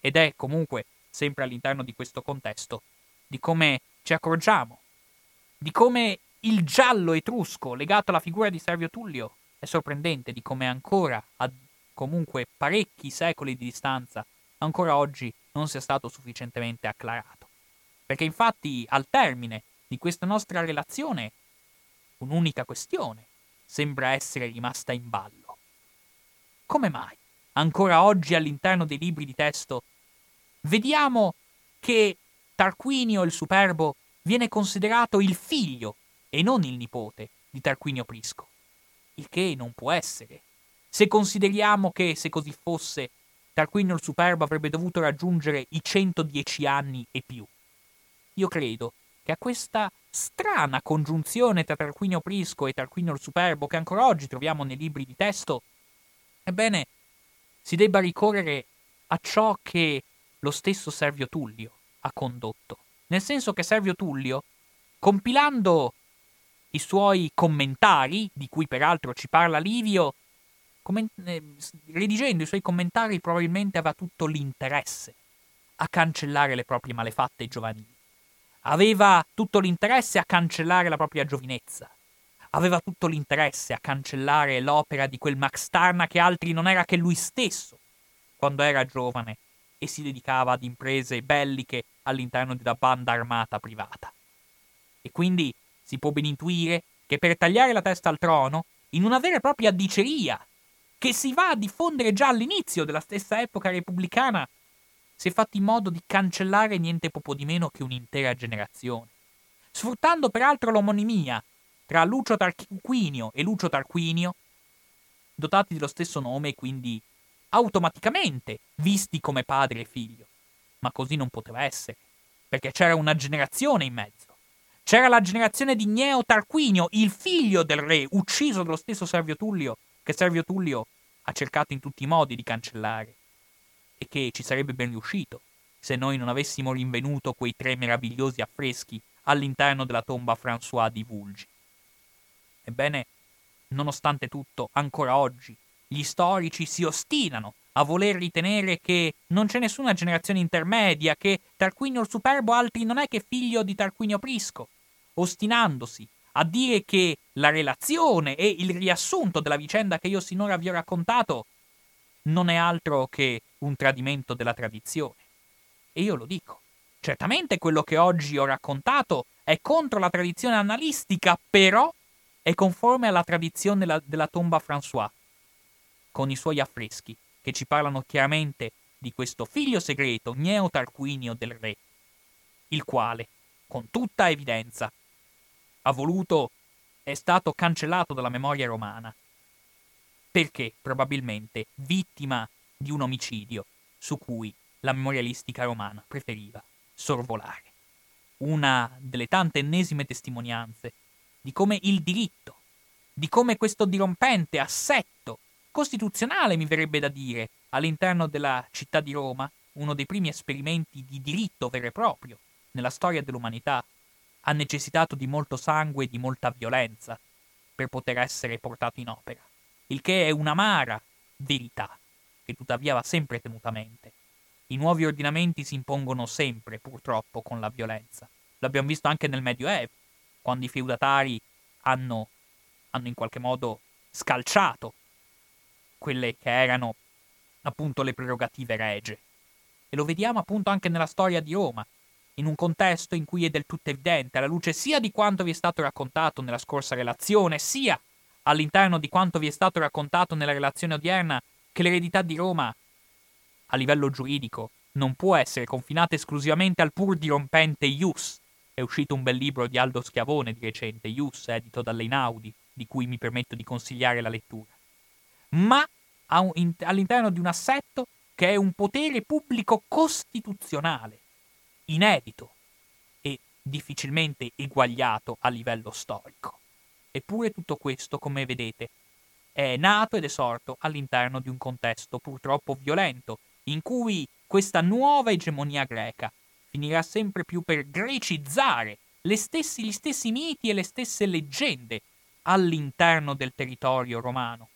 Ed è comunque, sempre all'interno di questo contesto, di come ci accorgiamo, di come il giallo etrusco legato alla figura di Servio Tullio è sorprendente, di come ancora, a comunque parecchi secoli di distanza, ancora oggi non sia stato sufficientemente acclarato. Perché infatti al termine di questa nostra relazione un'unica questione sembra essere rimasta in ballo. Come mai, ancora oggi all'interno dei libri di testo, vediamo che Tarquinio il Superbo viene considerato il figlio e non il nipote di Tarquinio Prisco? Il che non può essere. Se consideriamo che, se così fosse, Tarquinio il Superbo avrebbe dovuto raggiungere i 110 anni e più. Io credo che a questa strana congiunzione tra Tarquinio Prisco e Tarquinio il Superbo che ancora oggi troviamo nei libri di testo, ebbene, si debba ricorrere a ciò che lo stesso Servio Tullio ha condotto. Nel senso che Servio Tullio, compilando i suoi commentari, di cui peraltro ci parla Livio, eh, redigendo i suoi commentari probabilmente aveva tutto l'interesse a cancellare le proprie malefatte giovanili aveva tutto l'interesse a cancellare la propria giovinezza, aveva tutto l'interesse a cancellare l'opera di quel Max Tarna che altri non era che lui stesso, quando era giovane e si dedicava ad imprese belliche all'interno di una banda armata privata. E quindi si può ben intuire che per tagliare la testa al trono, in una vera e propria diceria, che si va a diffondere già all'inizio della stessa epoca repubblicana si è fatto in modo di cancellare niente poco di meno che un'intera generazione, sfruttando peraltro l'omonimia tra Lucio Tarquinio e Lucio Tarquinio, dotati dello stesso nome e quindi automaticamente visti come padre e figlio. Ma così non poteva essere, perché c'era una generazione in mezzo. C'era la generazione di Gneo Tarquinio, il figlio del re, ucciso dallo stesso Servio Tullio, che Servio Tullio ha cercato in tutti i modi di cancellare e che ci sarebbe ben riuscito se noi non avessimo rinvenuto quei tre meravigliosi affreschi all'interno della tomba François di Vulgi. Ebbene, nonostante tutto, ancora oggi, gli storici si ostinano a voler ritenere che non c'è nessuna generazione intermedia, che Tarquinio il Superbo altri non è che figlio di Tarquinio Prisco, ostinandosi a dire che la relazione e il riassunto della vicenda che io sinora vi ho raccontato non è altro che un tradimento della tradizione. E io lo dico. Certamente quello che oggi ho raccontato è contro la tradizione analistica, però è conforme alla tradizione della, della tomba François, con i suoi affreschi, che ci parlano chiaramente di questo figlio segreto, Gneo Tarquinio del re, il quale, con tutta evidenza, ha voluto, è stato cancellato dalla memoria romana, perché probabilmente vittima di un omicidio su cui la memorialistica romana preferiva sorvolare. Una delle tante ennesime testimonianze di come il diritto, di come questo dirompente assetto costituzionale, mi verrebbe da dire, all'interno della città di Roma, uno dei primi esperimenti di diritto vero e proprio nella storia dell'umanità, ha necessitato di molto sangue e di molta violenza per poter essere portato in opera il che è un'amara verità, che tuttavia va sempre tenuta a mente. I nuovi ordinamenti si impongono sempre, purtroppo, con la violenza. L'abbiamo visto anche nel Medioevo, quando i feudatari hanno, hanno in qualche modo scalciato quelle che erano appunto le prerogative regie. E lo vediamo appunto anche nella storia di Roma, in un contesto in cui è del tutto evidente, alla luce sia di quanto vi è stato raccontato nella scorsa relazione, sia all'interno di quanto vi è stato raccontato nella relazione odierna, che l'eredità di Roma, a livello giuridico, non può essere confinata esclusivamente al pur dirompente ius. È uscito un bel libro di Aldo Schiavone di recente, Ius, edito dall'Einaudi, di cui mi permetto di consigliare la lettura. Ma all'interno di un assetto che è un potere pubblico costituzionale, inedito e difficilmente eguagliato a livello storico. Eppure tutto questo, come vedete, è nato ed è sorto all'interno di un contesto purtroppo violento, in cui questa nuova egemonia greca finirà sempre più per grecizzare stessi, gli stessi miti e le stesse leggende all'interno del territorio romano.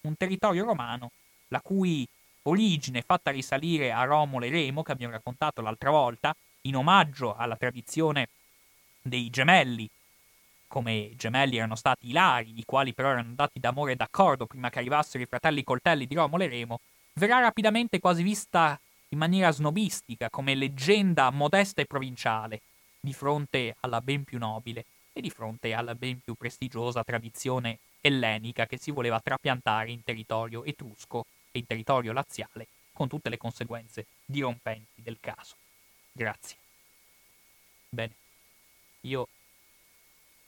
Un territorio romano la cui origine fatta risalire a Romolo e Remo, che abbiamo raccontato l'altra volta, in omaggio alla tradizione dei gemelli, come i gemelli erano stati Ilari, i quali però erano andati d'amore e d'accordo prima che arrivassero i fratelli coltelli di Romolo e Remo, verrà rapidamente quasi vista in maniera snobistica come leggenda modesta e provinciale, di fronte alla ben più nobile e di fronte alla ben più prestigiosa tradizione ellenica che si voleva trapiantare in territorio etrusco e in territorio laziale, con tutte le conseguenze dirompenti del caso. Grazie. Bene, io